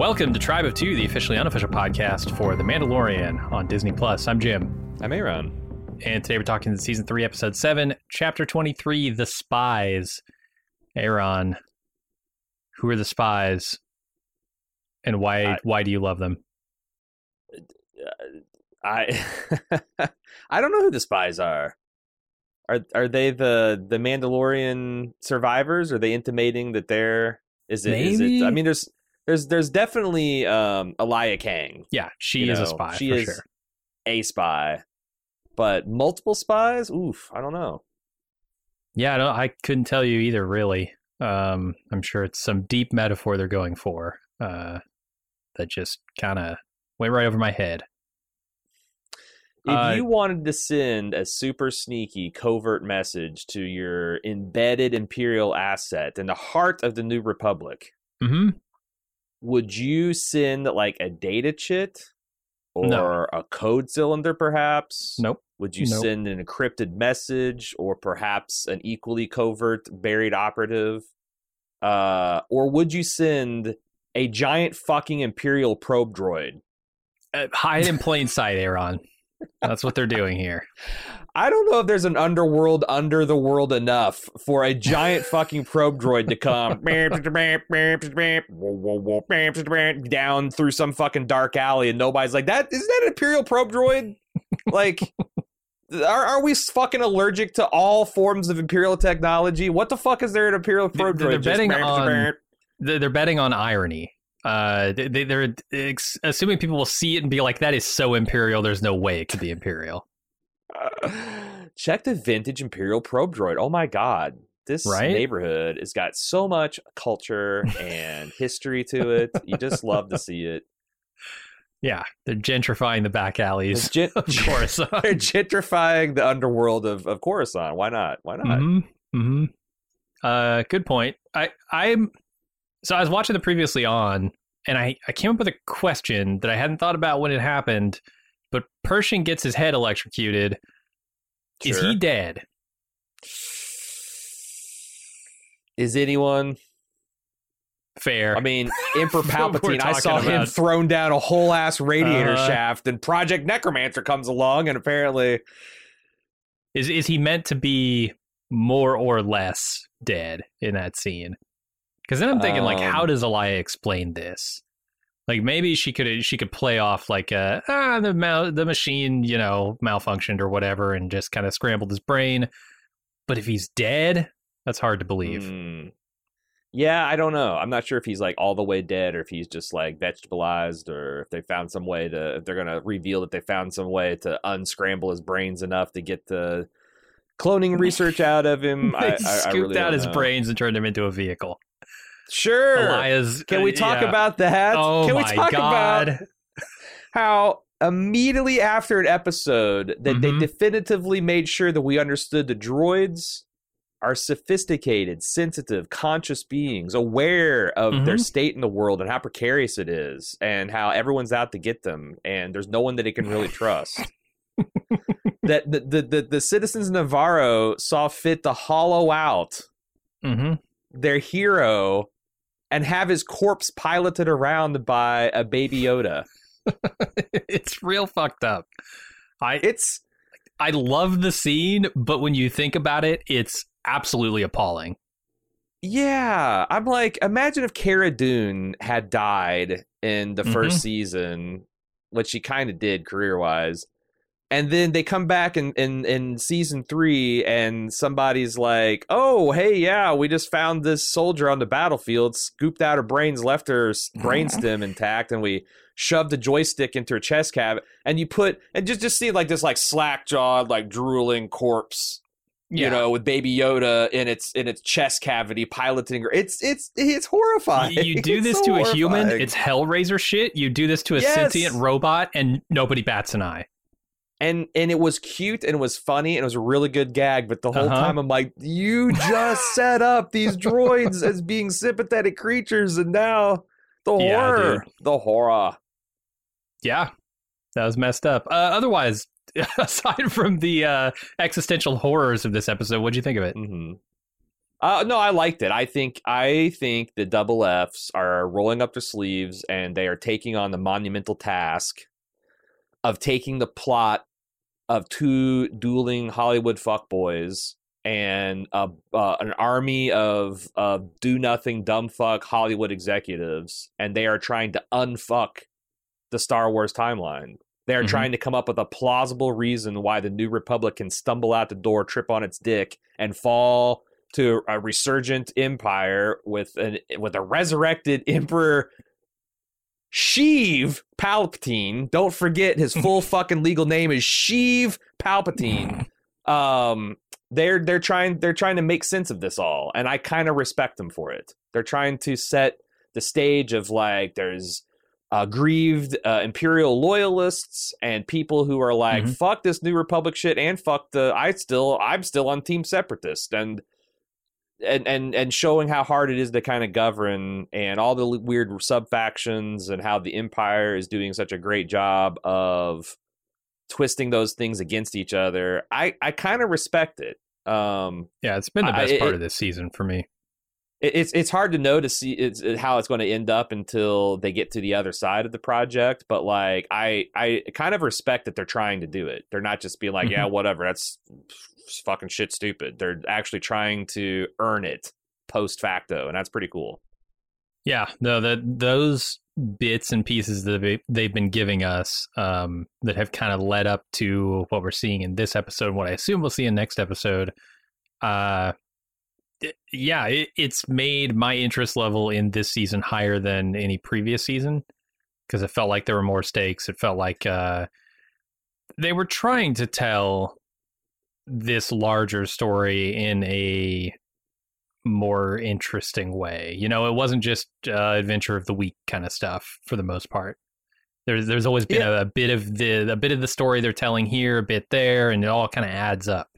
Welcome to Tribe of Two, the officially unofficial podcast for The Mandalorian on Disney Plus. I'm Jim, I'm Aaron. and today we're talking season three, episode seven, chapter twenty-three, "The Spies." Aaron, who are the spies, and why? I- why do you love them? I I don't know who the spies are. Are are they the the Mandalorian survivors? Are they intimating that they're is it is it I mean there's there's there's definitely um Elia Kane, Yeah, she You is a spy she for is- sure. a spy. But multiple spies? Oof, I don't know. Yeah, I, don't, I couldn't tell you either. Really, um, I'm sure it's some deep metaphor they're going for uh, that just kind of went right over my head. If Uh, you wanted to send a super sneaky covert message to your embedded imperial asset in the heart of the new republic, hmm would you send like a data chit or No. a code cylinder perhaps Nope. would you Nope. send an encrypted message or perhaps an equally covert buried operative uh or would you send a giant fucking imperial probe droid Uh, hide in plain sight, Aaron. That's what they're doing here. i don't know if there's an underworld under the world enough for a giant fucking probe droid to come down through some fucking dark alley and nobody's like that is that an imperial probe droid like are, are we fucking allergic to all forms of imperial technology what the fuck is there an imperial probe They're- droid they're betting on- they're betting on irony. Uh, they, they- they're ex- assuming people will see it and be like, "That is so imperial. There's no way it could be imperial." check the vintage imperial probe droid oh my god this Right? neighborhood has got so much culture and history to it you just love to see it Yeah, they're gentrifying the back alleys gen- of Coruscant. they're gentrifying the underworld of, of Coruscant. Why not? Why not? hmm hmm Uh, good point. I I'm so I was watching the previously on, and I I came up with a question that I hadn't thought about when it happened. But Pershing gets his head electrocuted. Is he dead? Is anyone? Fair. I mean, Emperor Palpatine. I saw talking him thrown down a whole ass radiator Uh-huh. shaft, and Project Necromancer comes along, and apparently, is is he meant to be more or less dead in that scene? Because then I'm thinking, like, Um, how does Elia explain this? Like, maybe she could she could play off like, uh, ah, the mal- the machine, you know, malfunctioned or whatever, and just kind of scrambled his brain. But if he's dead, that's hard to believe. hmm. yeah, I don't know. I'm not sure if he's like all the way dead, or if he's just like vegetabilized, or if they found some way to. If they're gonna reveal that they found some way to unscramble his brains enough to get the cloning research out of him. they I, I, I scooped really out his know. brains and turned him into a vehicle. Sure. Elias, Can we talk yeah. about that? Oh Can we talk God. about how immediately after an episode that they Mhm. definitively made sure that we understood the droids are sophisticated, sensitive, conscious beings, aware of their Mhm. state in the world and how precarious it is, and how everyone's out to get them, and there's no one that they can really trust. that the, the the the citizens of Nevarro saw fit to hollow out Mhm. their hero and have his corpse piloted around by a baby Yoda. it's real fucked up. I It's I love the scene, but when you think about it, it's absolutely appalling. yeah, I'm like, imagine if Cara Dune had died in the Mhm. first season, which she kind of did career wise. And then they come back in, in, in season three, and somebody's like, "Oh, hey, yeah, we just found this soldier on the battlefield, scooped out her brains, left her brainstem intact, and we shoved a joystick into her chest cavity." And you put and just just see like this like slack jawed, like drooling corpse, you know, with Baby Yoda in its in its chest cavity, piloting her. It's it's it's horrifying. You, do this so to a human, horrifying. it's Hellraiser shit. You do this to a Yes. sentient robot, and nobody bats an eye. And and it was cute and it was funny and it was a really good gag but the whole Uh-huh. time i'm like you just set up these droids as being sympathetic creatures and now the Yeah, horror the horror Yeah, that was messed up. Uh, otherwise, aside from the uh, existential horrors of this episode, what'd you think of it? hmm Uh, no, I liked it. I think I think the double Fs are rolling up their sleeves and they are taking on the monumental task of taking the plot of two dueling Hollywood fuckboys and uh, uh, an army of uh, do nothing dumb fuck Hollywood executives, and they are trying to unfuck the Star Wars timeline. They are Mhm. trying to come up with a plausible reason why the New Republic can stumble out the door, trip on its dick, and fall to a resurgent empire with an with a resurrected Emperor Sheev Palpatine. Don't forget his full fucking legal name is Sheev Palpatine. Um, they're they're trying they're trying to make sense of this all, and I kind of respect them for it. They're trying to set the stage of like there's uh, grieved uh, imperial loyalists and people who are like Mhm. fuck this new republic shit and fuck the I still I'm still on team separatist and and and and showing how hard it is to kind of govern and all the weird sub factions and how the empire is doing such a great job of twisting those things against each other. I I kind of respect it. Um, Yeah, it's been the I- best it- part of this season for me. It- it's it's hard to know to see it's, it- how it's going to end up until they get to the other side of the project. But like I I kind of respect that they're trying to do it. They're not just being like, yeah, whatever, that's fucking shit stupid. They're actually trying to earn it post facto, and that's pretty cool. Yeah, no, that those bits and pieces that they- they've been giving us um, that have kind of led up to what we're seeing in this episode, what I assume we'll see in next episode. Uh, it- yeah, it, it's made my interest level in this season higher than any previous season because it felt like there were more stakes. It felt like uh, they were trying to tell this larger story in a more interesting way. You know, it wasn't just uh, adventure of the week kind of stuff for the most part. There's there's always been a, a bit of the a bit of the story they're telling here, a bit there, and it all kind of adds up.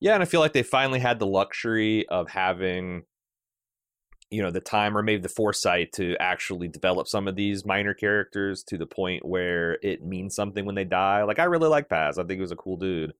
Yeah, and I feel like they finally had the luxury of having, you know, the time or maybe the foresight to actually develop some of these minor characters to the point where it means something when they die. Like I really like Paz. I think he was a cool dude.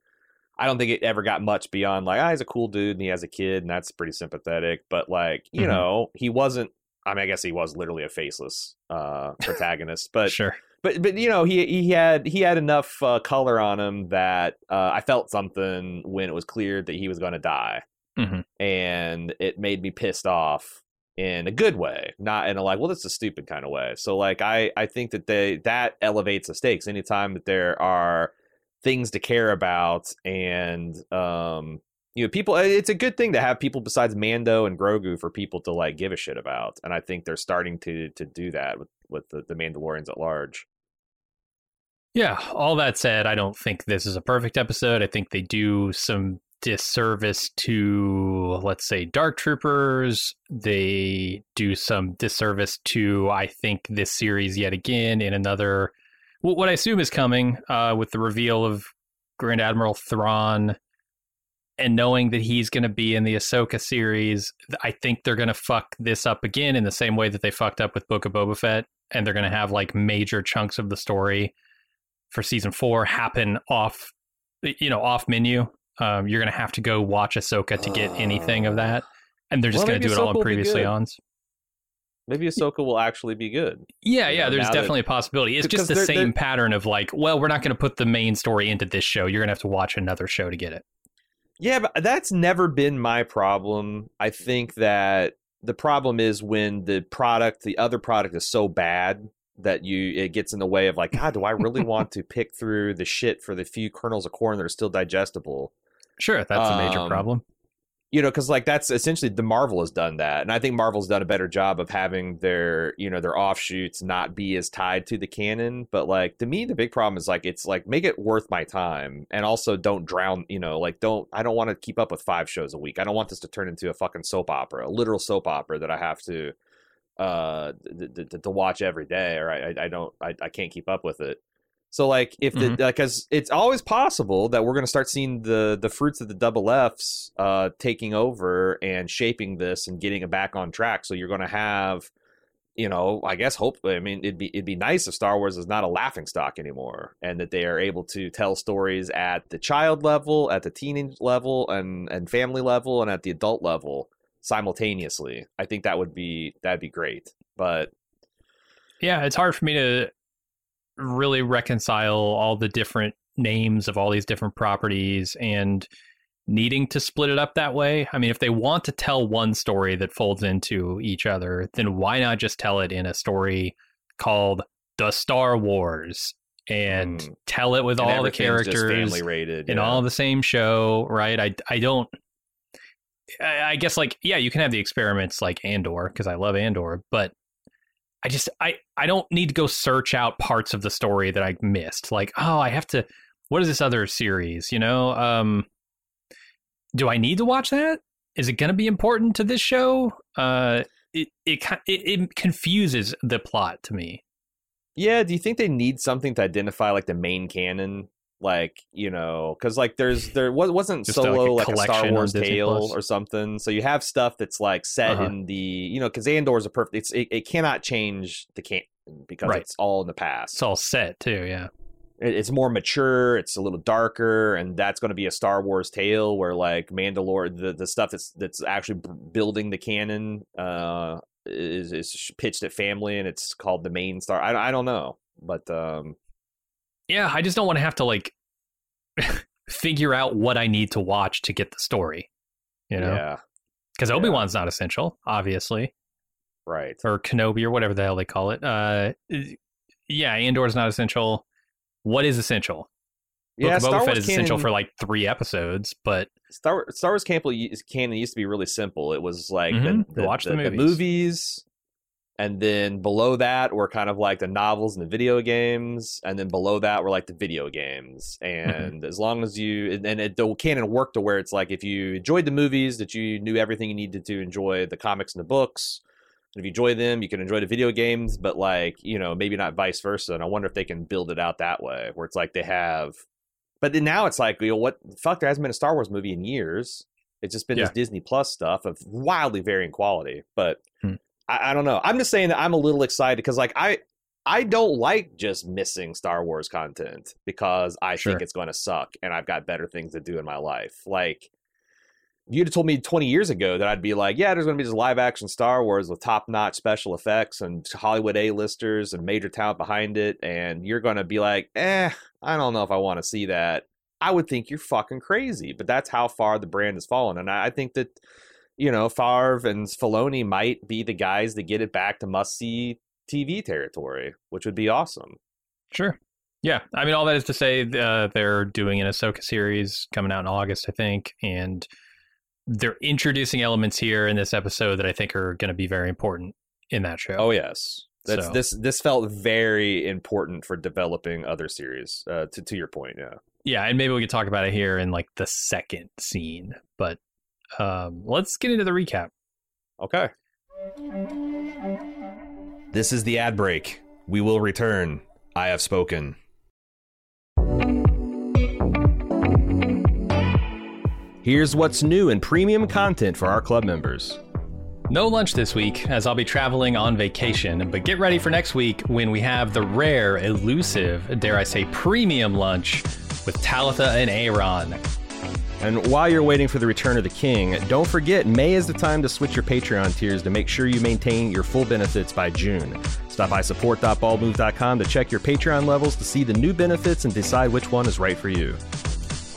I don't think it ever got much beyond like, ah, he's a cool dude and he has a kid and that's pretty sympathetic. But like, you Mhm. know, he wasn't. I mean, I guess he was literally a faceless uh, protagonist, but sure. But but you know he he had he had enough uh, color on him that uh, I felt something when it was clear that he was going to die, Mhm. and it made me pissed off in a good way, not in a like well that's a stupid kind of way. So like I I think that they that elevates the stakes anytime that there are things to care about and um you know people it's a good thing to have people besides Mando and Grogu for people to like give a shit about and I think they're starting to to do that with with the, the Mandalorians at large. Yeah, all that said, I don't think this is a perfect episode. I think they do some disservice to, let's say, Dark Troopers. They do some disservice to, I think, this series yet again in another, what I assume is coming uh, with the reveal of Grand Admiral Thrawn and knowing that he's going to be in the Ahsoka series. I think they're going to fuck this up again in the same way that they fucked up with Book of Boba Fett. And they're going to have like major chunks of the story for season four happen off, you know, off menu. Um, you're going to have to go watch Ahsoka to get anything of that, and they're just Well, going to do it all in previously ons. Maybe Ahsoka will actually be good. Yeah, You yeah. know, There's now that- definitely a possibility. It's just the they're- same they're- pattern of like, well, we're not going to put the main story into this show. You're going to have to watch another show to get it. Yeah, but that's never been my problem. I think that the problem is when the product, the other product is so bad that you it gets in the way of like, God, do I really want to pick through the shit for the few kernels of corn that are still digestible? Sure, that's a major Um, problem. You know, because like that's essentially the Marvel has done that, and I think Marvel's done a better job of having their you know their offshoots not be as tied to the canon. But like to me, the big problem is like it's like make it worth my time, and also don't drown. You know, like don't I don't want to keep up with five shows a week. I don't want this to turn into a fucking soap opera, a literal soap opera that I have to uh th- th- to watch every day, or I I, I don't I, I can't keep up with it. So like if the like cuz it's always possible that we're going to start seeing the the fruits of the double Fs uh taking over and shaping this and getting it back on track. So you're going to have you know, I guess hope. I mean, it'd be it'd be nice if Star Wars is not a laughing stock anymore, and that they are able to tell stories at the child level, at the teenage level, and and family level, and at the adult level simultaneously. I think that would be that'd be great. But yeah, it's hard for me to really reconcile all the different names of all these different properties and needing to split it up that way. I mean, if they want to tell one story that folds into each other, then why not just tell it in a story called The Star Wars and Mm. tell it with and all the characters rated, in yeah. all the same show, right? I I don't. I, I guess like yeah, you can have the experiments like Andor because I love Andor, but I just I I don't need to go search out parts of the story that I missed. Like oh, I have to. What is this other series? You know, um, do I need to watch that? Is it going to be important to this show? Uh, it it it, it confuses the plot to me. Yeah, do you think they need something to identify like the main canon? Like you know, because like there's there wa- wasn't Just, uh, like, solo a like a, Star Wars tale or something. So you have stuff that's like set Uh-huh. in the you know because Andor's a perfect. It's it, it cannot change the canon because Right. it's all in the past. It's all set too. Yeah. It- it's more mature it's a little darker and that's going to be a star wars tale where like mandalore the, the stuff that's that's actually building the canon uh is is pitched at family and it's called the main star i, I don't know but um yeah, I just don't want to have to like figure out what I need to watch to get the story. You know, yeah because. Obi Wan's not essential, obviously, right or Kenobi or whatever the hell they call it. Uh, yeah, Andor's not essential. What is essential? Book yeah of star Boba wars is canon, essential for like three episodes, but star, star wars canon, canon used to be really simple it was like Mhm. the, the, Watch the the, movies. movies and then below that were kind of like the novels and the video games and then below that were like the video games Mm-hmm. and as long as you and it the canon worked to where it's like if you enjoyed the movies that you knew everything you needed to enjoy the comics and the books and if you enjoy them you can enjoy the video games but like you know maybe not vice versa and i wonder if they can build it out that way where it's like they have but then now it's like you know what fuck there hasn't been a star wars movie in years it's just been Yeah. this disney plus stuff of wildly varying quality but Hmm. I, I don't know. I'm just saying that I'm a little excited because like I I don't like just missing Star Wars content because I Sure. think it's going to suck and I've got better things to do in my life. Like you'd have told me 20 years ago that I'd be like, yeah, there's going to be this live action Star Wars with top notch special effects and Hollywood A-listers and major talent behind it, and you're going to be like, eh, I don't know if I want to see that. I would think you're fucking crazy, but that's how far the brand has fallen, and I, I think that you know Favreau and Filoni might be the guys that get it back to must see TV territory, which would be awesome. sure. Yeah, I mean, all that is to say, uh, they're doing an Ahsoka series coming out in August, I think, and they're introducing elements here in this episode that I think are going to be very important in that show. Oh yes, that's So- this. This felt very important for developing other series. Uh, to to your point, yeah. yeah, and maybe we could talk about it here in like the second scene, but um, let's get into the recap. Okay. This is the ad break. We will return. I have spoken. Here's what's new in premium content for our club members. No lunch this week, as I'll be traveling on vacation, but get ready for next week when we have the rare, elusive, dare I say, premium lunch with Talitha and Aaron. And while you're waiting for the return of the king, don't forget May is the time to switch your Patreon tiers to make sure you maintain your full benefits by June. Stop by support.baldmove.com to check your Patreon levels to see the new benefits and decide which one is right for you.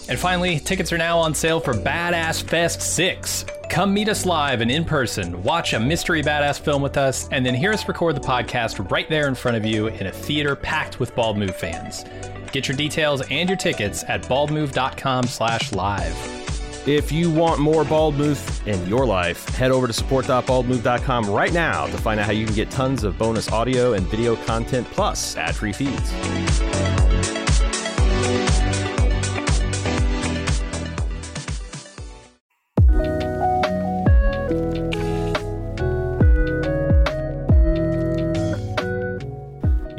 And finally, tickets are now on sale for Badass Fest 6. Come meet us live and in person, watch a mystery badass film with us, and then hear us record the podcast right there in front of you in a theater packed with Bald Move fans. Get your details and your tickets at baldmove.com slash live. If you want more Bald Move in your life, head over to support.baldmove.com right now to find out how you can get tons of bonus audio and video content plus ad-free feeds.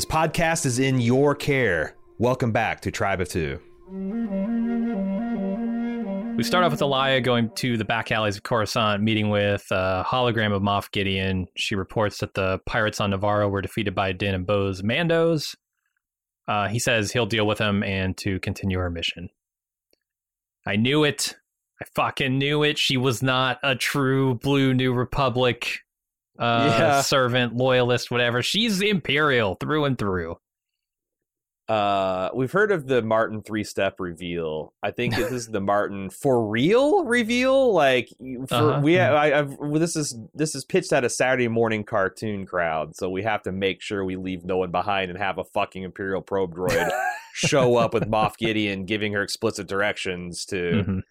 This podcast is in your care. Welcome back to Tribe of Two. We start off with Elia going to the back alleys of Coruscant, meeting with a hologram of Moff Gideon. She reports that the pirates on Nevarro were defeated by Din and Bo's Mandos. Uh, he says he'll deal with them and to continue her mission. I knew it. I fucking knew it. She was not a true blue New Republic uh, Yeah. servant, loyalist, whatever. She's Imperial through and through. Uh, we've heard of the Martin three step reveal. I think this is the Martin for real reveal. Like for, Uh-huh. we, I, I've well, this is this is pitched at a Saturday morning cartoon crowd, so we have to make sure we leave no one behind and have a fucking Imperial probe droid show up with Moff Gideon giving her explicit directions to.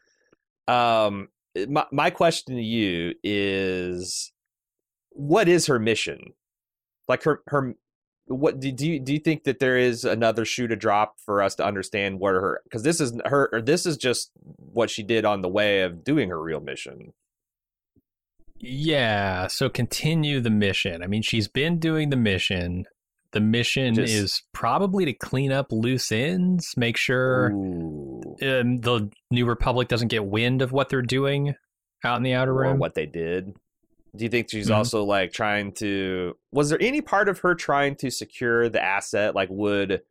Mhm. Um, my my question to you is, what is her mission? Like her her, what do do you do you think that there is another shoe to drop for us to understand what her? Because this is her. Or this is just what she did on the way of doing her real mission. Yeah, so continue the mission. I mean, she's been doing the mission. The mission Just- is probably to clean up loose ends, make sure um, the New Republic doesn't get wind of what they're doing out in the outer or rim. what they did. Do you think she's Mhm. also like trying to? Was there any part of her trying to secure the asset? Like, would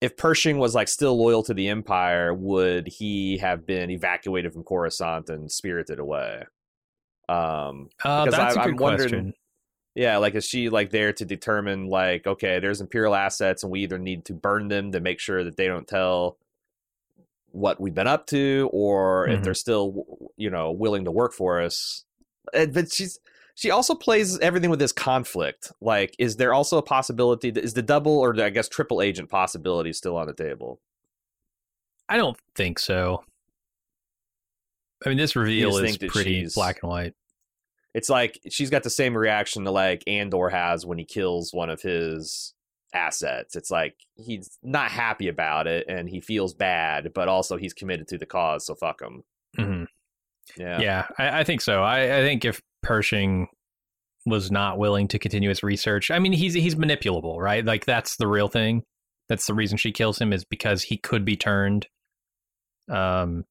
if Pershing was like still loyal to the Empire, would he have been evacuated from Coruscant and spirited away? Um, Uh, because that's a I- good I'm wondering- question. yeah, like is she like there to determine like okay, there's Imperial assets, and we either need to burn them to make sure that they don't tell what we've been up to, or if Mhm. they're still you know willing to work for us. Uh, But she's she also plays everything with this conflict. Like, is there also a possibility? That, is the double or the, I guess triple agent possibility still on the table? I don't think so. I mean, this reveal is pretty black and white. It's like she's got the same reaction to like Andor has when he kills one of his assets. It's like he's not happy about it and he feels bad, but also he's committed to the cause, so fuck him. Yeah. Yeah, I, I think so. I, I think if Pershing was not willing to continue his research, I mean, he's he's manipulable, right? Like that's the real thing. That's the reason she kills him is because he could be turned. Um,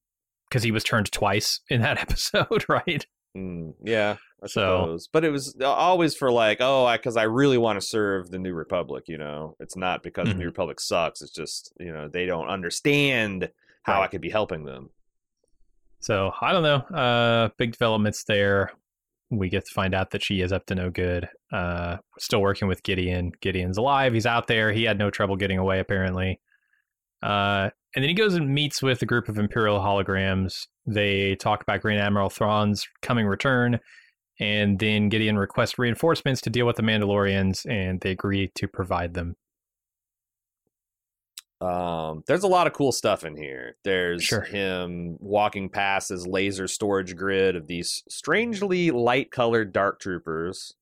because he was turned twice in that episode, right? Mm, yeah, I So- suppose. But it was always for like, oh, I because I really want to serve the New Republic. You know, it's not because the Mhm. New Republic sucks. It's just you know they don't understand how I could be helping them. So I don't know. Uh, big developments there. We get to find out that she is up to no good. Uh, still working with Gideon. Gideon's alive. He's out there. He had no trouble getting away, apparently. Uh, and then he goes and meets with a group of Imperial holograms. They talk about Grand Admiral Thrawn's coming return, and then Gideon requests reinforcements to deal with the Mandalorians, and they agree to provide them. Um, there's a lot of cool stuff in here. There's Sure. him walking past his laser storage grid of these strangely light colored dark troopers.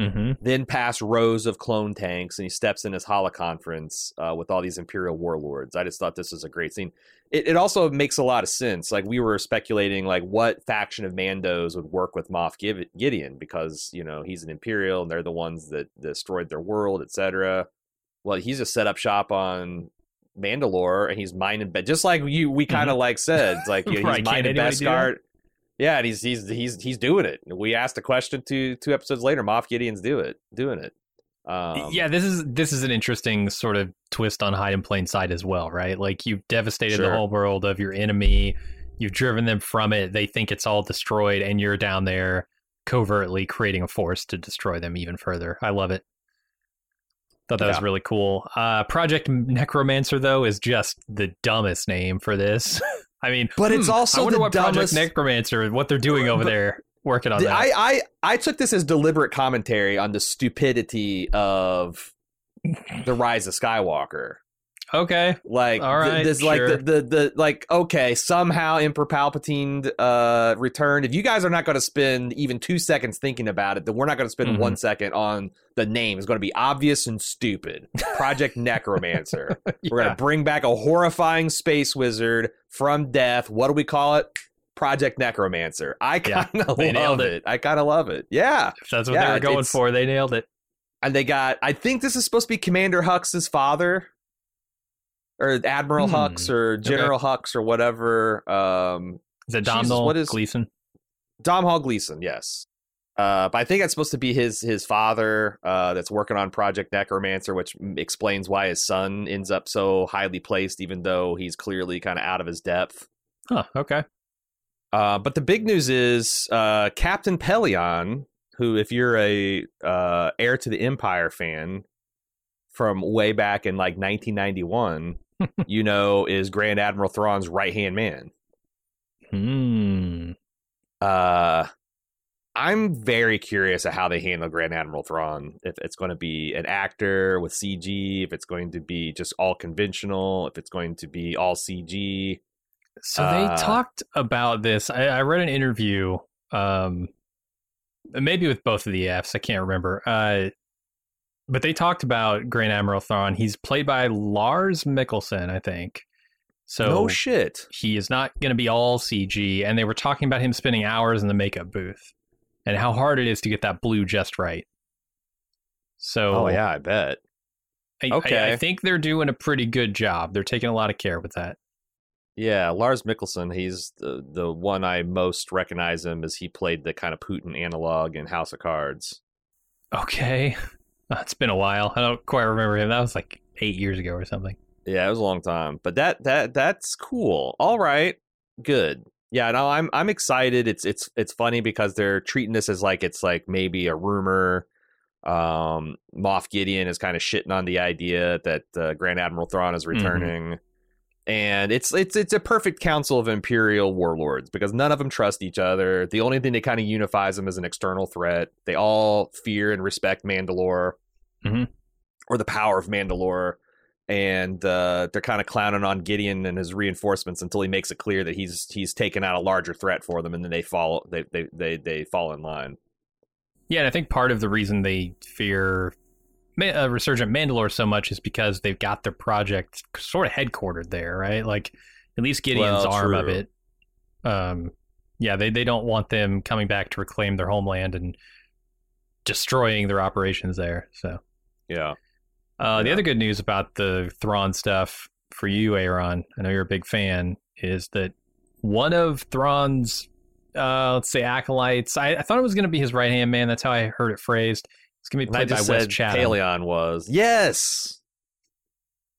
Mm-hmm. then past rows of clone tanks, and he steps in his holoconference uh, with all these Imperial warlords. I just thought this was a great scene. It, it also makes a lot of sense. Like we were speculating, like what faction of Mandos would work with Moff Gideon because you know he's an Imperial and they're the ones that destroyed their world, etc. Well, he's just set up shop on Mandalore and he's mining, but just like you, we kind of like said, like you know, he's Right, anybody do Beskar. Yeah, and he's he's he's he's doing it. We asked a question two two episodes later. Moff Gideon's do it, doing it. Um, yeah, this is this is an interesting sort of twist on hide in plain sight as well, right? Like you've devastated Sure. the whole world of your enemy, you've driven them from it. They think it's all destroyed, and you're down there covertly creating a force to destroy them even further. I love it. Thought that was really cool. Uh, Project Necromancer though is just the dumbest name for this. I mean, But it's hmm, also I wonder the what dumbest- Project Necromancer, what they're doing over But- there, working on The- that. I, I I took this as deliberate commentary on the stupidity of the rise of Skywalker. Okay, Like All th- right, this like the, the the like okay somehow Emperor Palpatine uh returned. If you guys are not going to spend even two seconds thinking about it, then we're not going to spend Mhm. one second on the name. It's going to be obvious and stupid. Project Necromancer. We're going to bring back a horrifying space wizard from death. What do we call it? Project Necromancer. I kind of they love nailed it. it. I kind of love it. Yeah. if that's what Yeah, they were going for. They nailed it. And they got, I think this is supposed to be Commander Hux's father or Admiral Hmm, Hux or General Hux or whatever. Um, Is it Jesus, Domhnall what is- Gleeson? Domhnall Gleeson, yes. Uh, but I think that's supposed to be his his father uh, that's working on Project Necromancer, which m- explains why his son ends up so highly placed, even though he's clearly kind of out of his depth. Huh. Okay. Uh, but the big news is uh, Captain Pellaeon, who, if you're a uh, Heir to the Empire fan from way back in like 1991, you know, is Grand Admiral Thrawn's right hand man. Hmm. Uh, I'm very curious at how they handle Grand Admiral Thrawn. If it's going to be an actor with CG, if it's going to be just all conventional, if it's going to be all CG. So Uh, they talked about this. I, I read an interview, um, maybe with both of the Fs. I can't remember. Uh, but they talked about Grand Admiral Thrawn. He's played by Lars Mikkelsen, I think. So no shit. he is not going to be all CG. And they were talking about him spending hours in the makeup booth and how hard it is to get that blue just right. So Oh yeah, I bet. I, I- Okay. I think they're doing a pretty good job. They're taking a lot of care with that. Yeah, Lars Mikkelsen, he's the the one I most recognize him as he played the kind of Putin analog in House of Cards. Okay. It's been a while. I don't quite remember him. That was like eight years ago or something. Yeah, it was a long time. But that that that's cool. All right. Good. Yeah, no, I'm I'm excited. It's it's it's funny because they're treating this as like it's like maybe a rumor. Um Moff Gideon is kind of shitting on the idea that uh, Grand Admiral Thrawn is returning. And it's it's it's a perfect council of imperial warlords because none of them trust each other. The only thing that kind of unifies them is an external threat. They all fear and respect Mandalore, Mhm. or the power of Mandalore and uh, they're kind of clowning on Gideon and his reinforcements until he makes it clear that he's he's taken out a larger threat for them, and then they fall they they they, they fall in line. Yeah, and I think part of the reason they fear uh, Resurgent Mandalore so much is because they've got their project sort of headquartered there, right? Like at least Gideon's Well, arm of it. Um, yeah, they they don't want them coming back to reclaim their homeland and destroying their operations there. So Yeah, Uh, The other good news about the Thrawn stuff for you, Aaron, I know you're a big fan, is that one of Thrawn's, uh, let's say, acolytes, I, I thought it was going to be his right hand man. That's how I heard it phrased. It's going to be played by just Wes Chatham. Pellaeon was yes,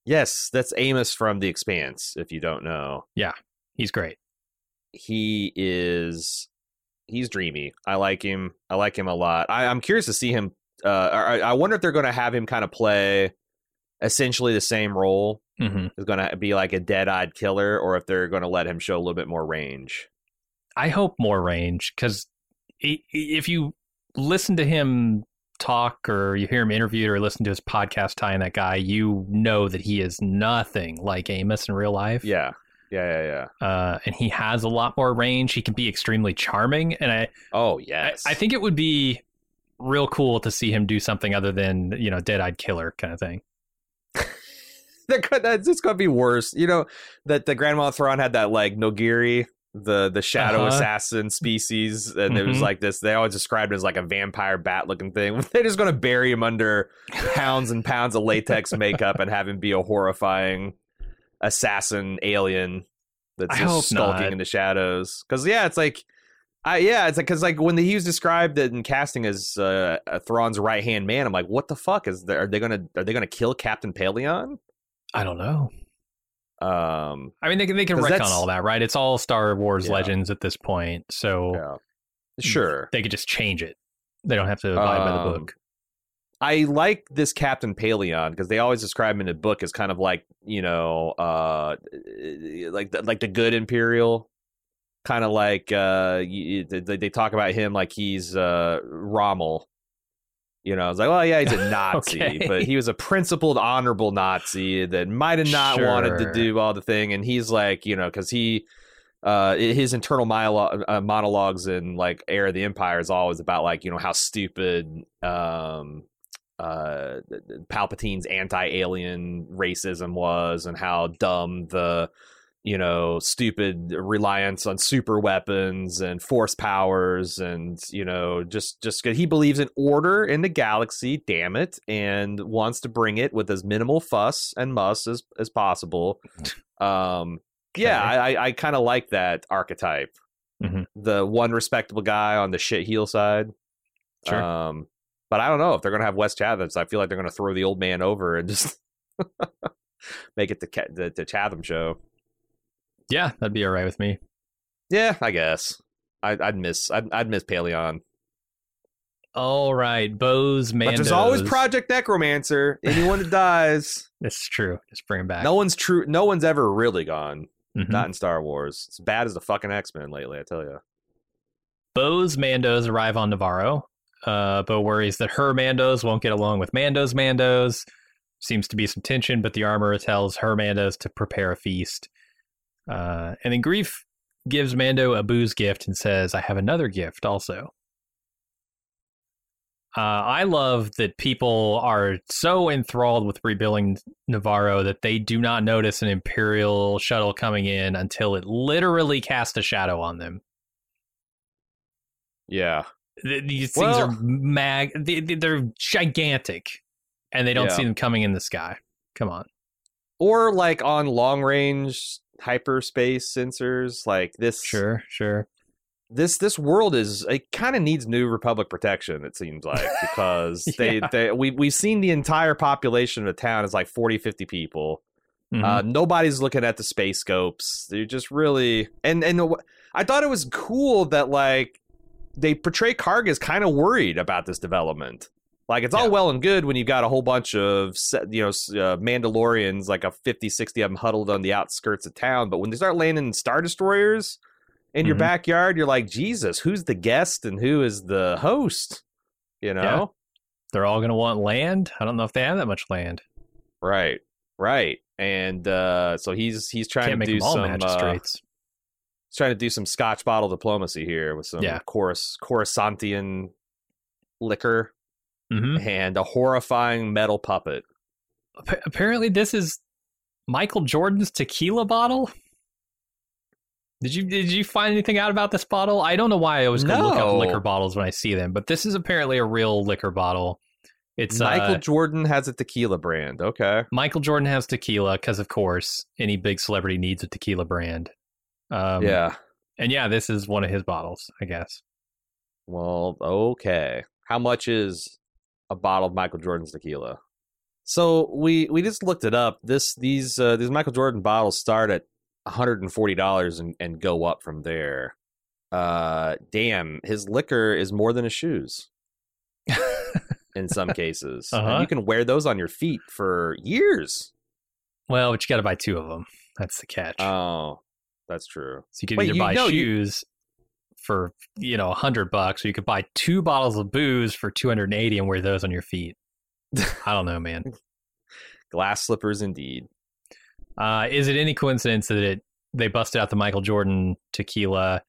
yes. That's Amos from The Expanse. If you don't know, yeah, He's great. he is he's dreamy. I like him. I like him a lot. I, I'm curious to see him. Uh, I, I wonder if they're going to have him kind of play essentially the same role hmm is going to be like a dead-eyed killer or if they're going to let him show a little bit more range I hope more range because if you listen to him talk or you hear him interviewed or listen to his podcast tying that guy, you know that he is nothing like Amos in real life. yeah yeah yeah yeah uh, and he has a lot more range. He can be extremely charming, and I, oh yes I think it would be real cool to see him do something other than you know dead eyed killer kind of thing. That's just gonna be worse. You know that the Grand Moff Thrawn had that like Noghri, the the shadow Uh-huh. assassin species, and it was Mhm. like this. They always described it as like a vampire bat looking thing. They're just gonna bury him under pounds and pounds of latex makeup and have him be a horrifying assassin alien that's I just skulking not. in the shadows. Because yeah, it's like. I, yeah, it's like because like when he was described in casting as uh, a Thrawn's right hand man, I'm like, what the fuck is there? Are they gonna are they gonna kill Captain Pellaeon? I don't know. Um, I mean, they can they can retcon all that, right? It's all Star Wars Yeah. legends at this point, so yeah, sure. they could just change it. They don't have to abide by the Um, book. I like this Captain Pellaeon because they always describe him in the book as kind of like you know, uh, like the, like the good Imperial, kind of like uh, they, they talk about him like he's uh Rommel. You know, I was like, well, yeah, he's a Nazi, Okay. but he was a principled, honorable Nazi that might have not wanted to do all the thing, and he's like, you know, because he. Uh, his internal monologue, uh, monologues in like Heir of the Empire is always about like you know how stupid um uh Palpatine's anti-alien racism was and how dumb the you know stupid reliance on super weapons and force powers and you know just just he believes in order in the galaxy damn it and wants to bring it with as minimal fuss and muss as as possible um yeah Okay. i i, kind of like that archetype Mhm. the one respectable guy on the shit heel side Sure. um, but I don't know if they're going to have Wes Chatham. So I feel like they're going to throw the old man over and just make it the, the the Chatham show. Yeah, that'd be all right with me. Yeah, I guess. I, I'd miss I'd, I'd miss Pellaeon. All right, Bo's Mandos. But there's always Project Necromancer. Anyone that dies, It's true. Just bring him back. no one's true. No one's ever really gone. Mhm. Not in Star Wars. It's bad as the fucking X Men lately. I tell you. Bo's Mandos arrive on Nevarro. Uh, Bo worries that her Mandos won't get along with Mando's Mandos. Seems to be some tension, but the armorer tells her Mandos to prepare a feast. Uh, and then Greef gives Mando a booze gift and says, I have another gift also. Uh, I love that people are so enthralled with rebuilding Nevarro that they do not notice an Imperial shuttle coming in until it literally casts a shadow on them. Yeah. Th- These things Well- are mag. they- They're gigantic, and they don't Yeah. see them coming in the sky. Come on. Or like on long range hyperspace sensors, like this. Sure, sure. this this world is it kind of needs new republic protection it seems like because they, Yeah. they we we've seen the entire population of the town is like 40 50 people Mhm. uh nobody's looking at the space scopes they're just really and and the- i thought it was cool that like they portray karg as kind of worried about this development like it's all well and good when you've got a whole bunch of you know uh, mandalorians like a 50 60 of them huddled on the outskirts of town but when they start landing star destroyers in your Mhm. backyard you're like jesus who's the guest and who is the host you know Yeah. They're all going to want land. I don't know if they have that much land. right right and uh so he's he's trying Can't to make do them all some uh, he's trying to do some scotch bottle diplomacy here with some Yeah. Corus, coruscantian liquor hmm and a horrifying metal puppet apparently, this is Michael Jordan's tequila bottle. Did you did you find anything out about this bottle? I don't know why I always go look No. up liquor bottles when I see them, but this is apparently a real liquor bottle. It's michael uh, jordan has a tequila brand okay Michael Jordan has tequila because, of course, any big celebrity needs a tequila brand. Um, yeah and yeah, this is one of his bottles, I guess. Well, okay. How much is a bottle of Michael Jordan's tequila? So we we just looked it up. This these uh, these Michael Jordan bottles start at one hundred and forty dollars and go up from there. Uh, damn, his liquor is more than his shoes in some cases. Uh-huh. you can wear those on your feet for years. Well, but you got to buy two of them. That's the catch. Oh, that's true. so you can wait, either you buy you- shoes for you know a hundred bucks, or you could buy two bottles of booze for two hundred and eighty and wear those on your feet. I don't know, man. Glass slippers, indeed. Uh, is it any coincidence that it they busted out the Michael Jordan tequila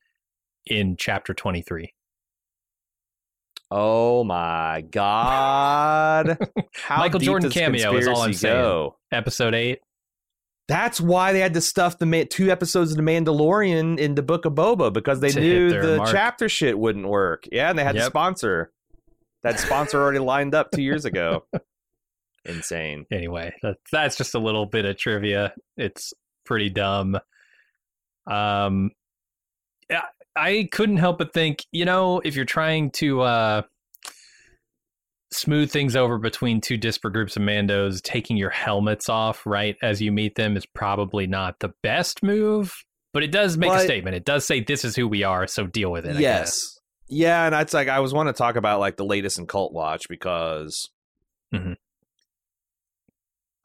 in chapter twenty three? Oh my god! How Michael Jordan cameo is all I'm saying. go? Episode eight. That's why they had to stuff the two episodes of The Mandalorian in the Book of Boba because they To knew the mark. chapter shit wouldn't work. Yeah, and they had to Yep. sponsor. That sponsor already lined up two years ago. Insane. Anyway, that, that's just a little bit of trivia. It's pretty dumb. Um, yeah, I couldn't help but think, you know, if you're trying to uh, smooth things over between two disparate groups of Mandos, taking your helmets off right as you meet them is probably not the best move. But it does make a statement. It does say this is who we are, so deal with it. I guess. yes. Yeah, and that's like I was want to talk about like the latest in Cult Watch because Mhm.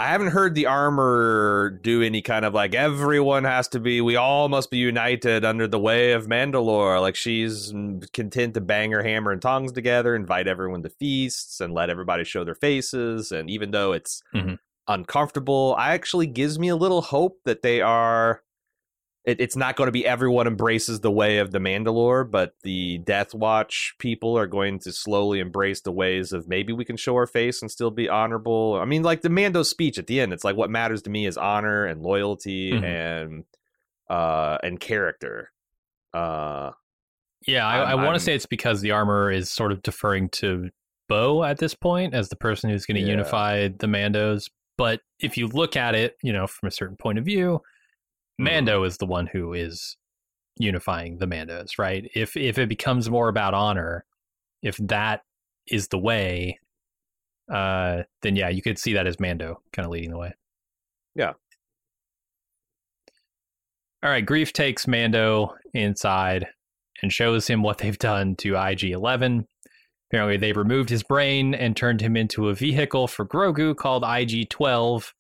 I haven't heard the Armorer do any kind of like everyone has to be we all must be united under the way of Mandalore. Like she's content to bang her hammer and tongs together, invite everyone to feasts, and let everybody show their faces. And even though it's Mhm. uncomfortable, I actually gives me a little hope that they are it, it's not going to be everyone embraces the way of the Mandalore, but the Death Watch people are going to slowly embrace the ways of maybe we can show our face and still be honorable. I mean, like the Mando speech at the end, it's like what matters to me is honor and loyalty Mhm. and uh and character. Uh Yeah, I, I want to say it's because the Armorer is sort of deferring to Bo at this point as the person who's going to Yeah. unify the Mandos. But if you look at it, you know, from a certain point of view, Mm-hmm. Mando is the one who is unifying the Mandos, right? If if it becomes more about honor, if that is the way, uh, then yeah, you could see that as Mando kind of leading the way. Yeah. All right, Greef takes Mando inside and shows him what they've done to IG 11. Apparently, they removed his brain and turned him into a vehicle for Grogu called IG 12,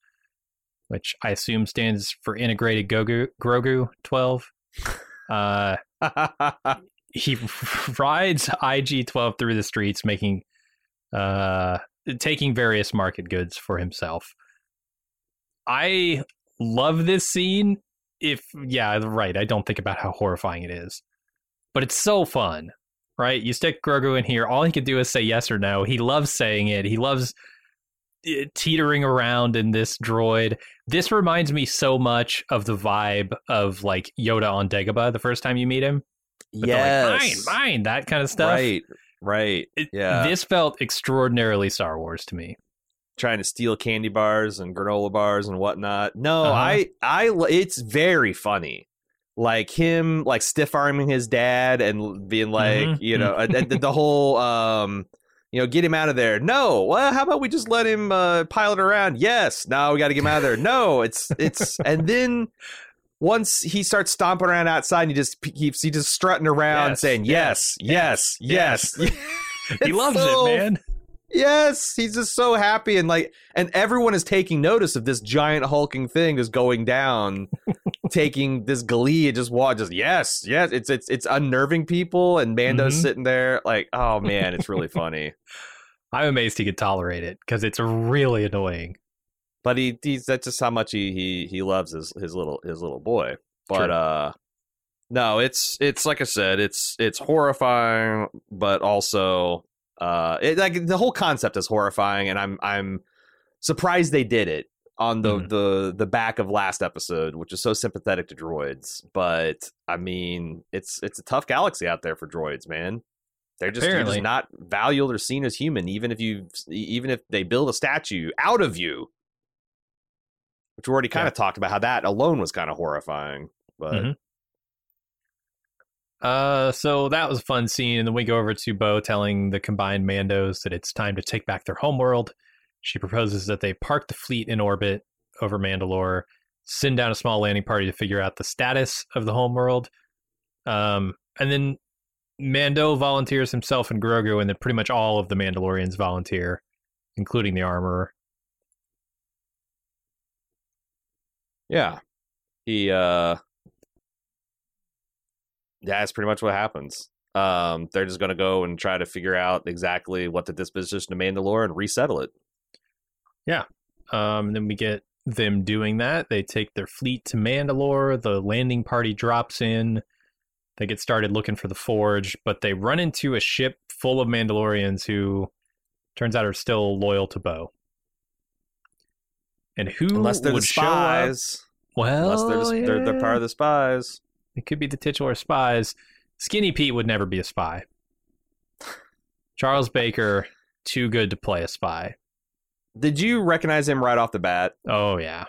which I assume stands for Integrated Gogu, Grogu 12. Uh, he rides IG 12 through the streets, making, uh, taking various market goods for himself. I love this scene. If, yeah, right, I don't think about how horrifying it is, but it's so fun right? You stick Grogu in here, all he can do is say yes or no. He loves saying it. He loves teetering around in this droid. This reminds me so much of the vibe of like Yoda on Dagobah the first time you meet him. Yes. like, mine, mine, that kind of stuff. Right. Right. It- Yeah. This felt extraordinarily Star Wars to me. trying to steal candy bars and granola bars and whatnot. No, Uh-huh. I, I, it's very funny. Like him, like stiff arming his dad and being like, Mhm, you know, and the, the whole, um, you know, get him out of there. No, well, how about we just let him uh, pilot around? Yes, Now we got to get him out of there. No, it's it's, and then once he starts stomping around outside, and he just keeps he just strutting around Yes, saying yes, yes, yes. He loves so it, man. Yes, he's just so happy and like and everyone is taking notice of this giant hulking thing is going down, taking this glee and just walk just yes, yes, it's it's it's unnerving people and Mando's Mhm. sitting there like, oh man, it's really funny. I'm amazed he could tolerate it because it's really annoying. But he he's that's just how much he he he loves his his little his little boy. But True. uh no, it's it's like I said, it's it's horrifying, but also uh it like the whole concept is horrifying and I'm I'm surprised they did it on the Mhm. the the back of last episode, which is so sympathetic to droids. But I mean, it's it's a tough galaxy out there for droids, man. They're just, just not valued or seen as human, even if you even if they build a statue out of you. Which we already kind of talked about how that alone was kind of horrifying. But Mhm. Uh, so that was a fun scene, and then we go over to Bo telling the combined Mandos that it's time to take back their homeworld. She proposes that they park the fleet in orbit over Mandalore, send down a small landing party to figure out the status of the homeworld. Um, and then Mando volunteers himself and Grogu, and then pretty much all of the Mandalorians volunteer, including the armorer. yeah, he uh, that's pretty much what happens. Um, they're just gonna go and try to figure out exactly what the disposition of Mandalore and resettle it. Yeah. Um, then we get them doing that. They take their fleet to Mandalore. The landing party drops in. They get started looking for the forge, but they run into a ship full of Mandalorians who turns out are still loyal to Bo. And who Unless they're would the show up? spies. Well, Unless they're, the, they're they're part of the spies. It could be the titular spies. Skinny Pete would never be a spy. Charles Baker, too good to play a spy. Did you recognize him right off the bat? Oh yeah.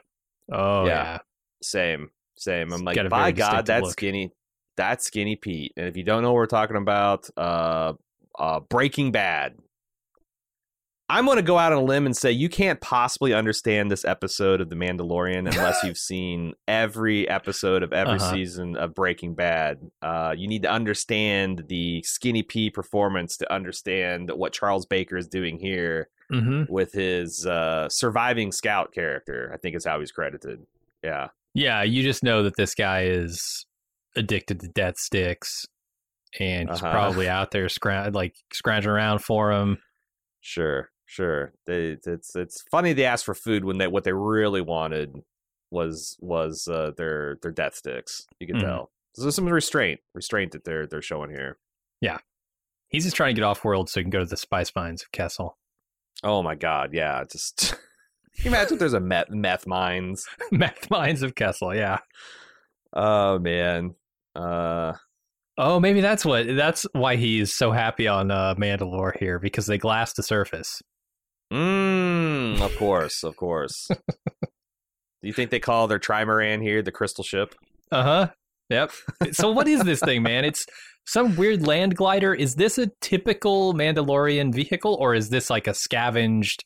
Oh Yeah. yeah. Same, same. I'm like, by God, that's look. skinny. That's skinny Pete. And if you don't know what we're talking about, uh, uh, Breaking Bad. I'm going to go out on a limb and say you can't possibly understand this episode of The Mandalorian unless you've seen every episode of every Uh-huh. season of Breaking Bad. Uh, you need to understand the Skinny Pete performance to understand what Charles Baker is doing here Mm-hmm. with his uh, surviving scout character. I think is how he's credited. Yeah. Yeah, you just know that this guy is addicted to death sticks, and he's Uh-huh. probably out there scra- like scrounging around for him. Sure, sure. They, it's it's funny they asked for food when they what they really wanted was was uh, their their death sticks. You can Mhm. tell. So there's some restraint restraint that they're they're showing here. Yeah, he's just trying to get off world so he can go to the spice mines of Kessel. Oh my god, yeah. Just imagine if there's a meth meth mines. Meth mines of Kessel, yeah. Oh man. Uh Oh, maybe that's what that's why he's so happy on uh, Mandalore here because they glassed the surface. Mm, of course, of course. Do you think they call their trimaran here the crystal ship? Uh huh. Yep. so what is this thing, man? It's some weird land glider. Is this a typical Mandalorian vehicle, or is this like a scavenged,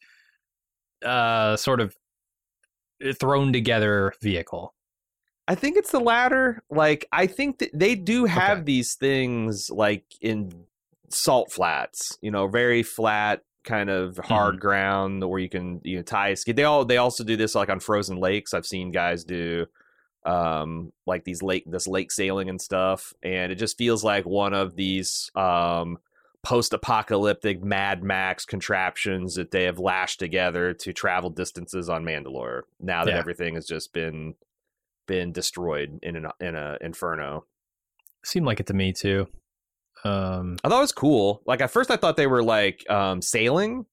uh, sort of thrown together vehicle? I think it's the latter. Like, I think that they do have Okay. these things like in salt flats, you know, very flat kind of hard ground where you can you know tie a ski. They all they also do this like on frozen lakes. I've seen guys do um like these lake this lake sailing and stuff and it just feels like one of these um post-apocalyptic Mad Max contraptions that they have lashed together to travel distances on Mandalore now that Yeah. everything has just been been destroyed in an in a inferno. Seemed like it to me too. Um. I thought it was cool. Like at first I thought they were like um sailing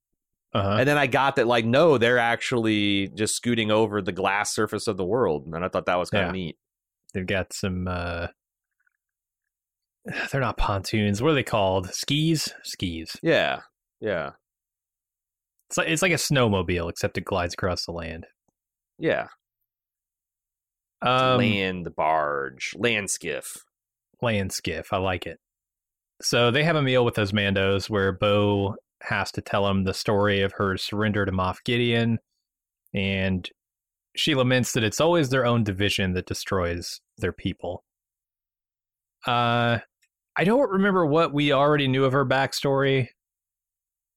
Uh-huh. and then I got that like no, they're actually just scooting over the glass surface of the world. And I thought that was kind Yeah. of neat. They've got some. uh They're not pontoons. What are they called? Skis. Skis. Yeah. Yeah. It's like it's like a snowmobile, except it glides across the land. Yeah. Um, land barge, land skiff. land skiff. I like it. So they have a meal with those Mandos where Bo has to tell him the story of her surrender to Moff Gideon, and she laments that it's always their own division that destroys their people. Uh, I don't remember what we already knew of her backstory.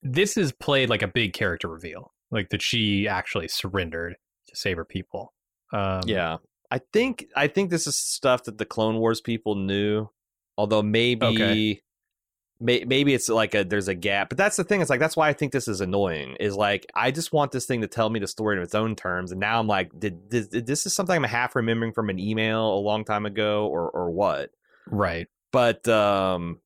This is played like a big character reveal, like that she actually surrendered to save her people. Um, Yeah. I think I think this is stuff that the Clone Wars people knew. Although maybe Okay. May, maybe it's like a there's a gap. But that's the thing. It's like that's why I think this is annoying. Is like I just want this thing to tell me the story in its own terms. And now I'm like, did, did, did this is something I'm half remembering from an email a long time ago, or or what? right. But um,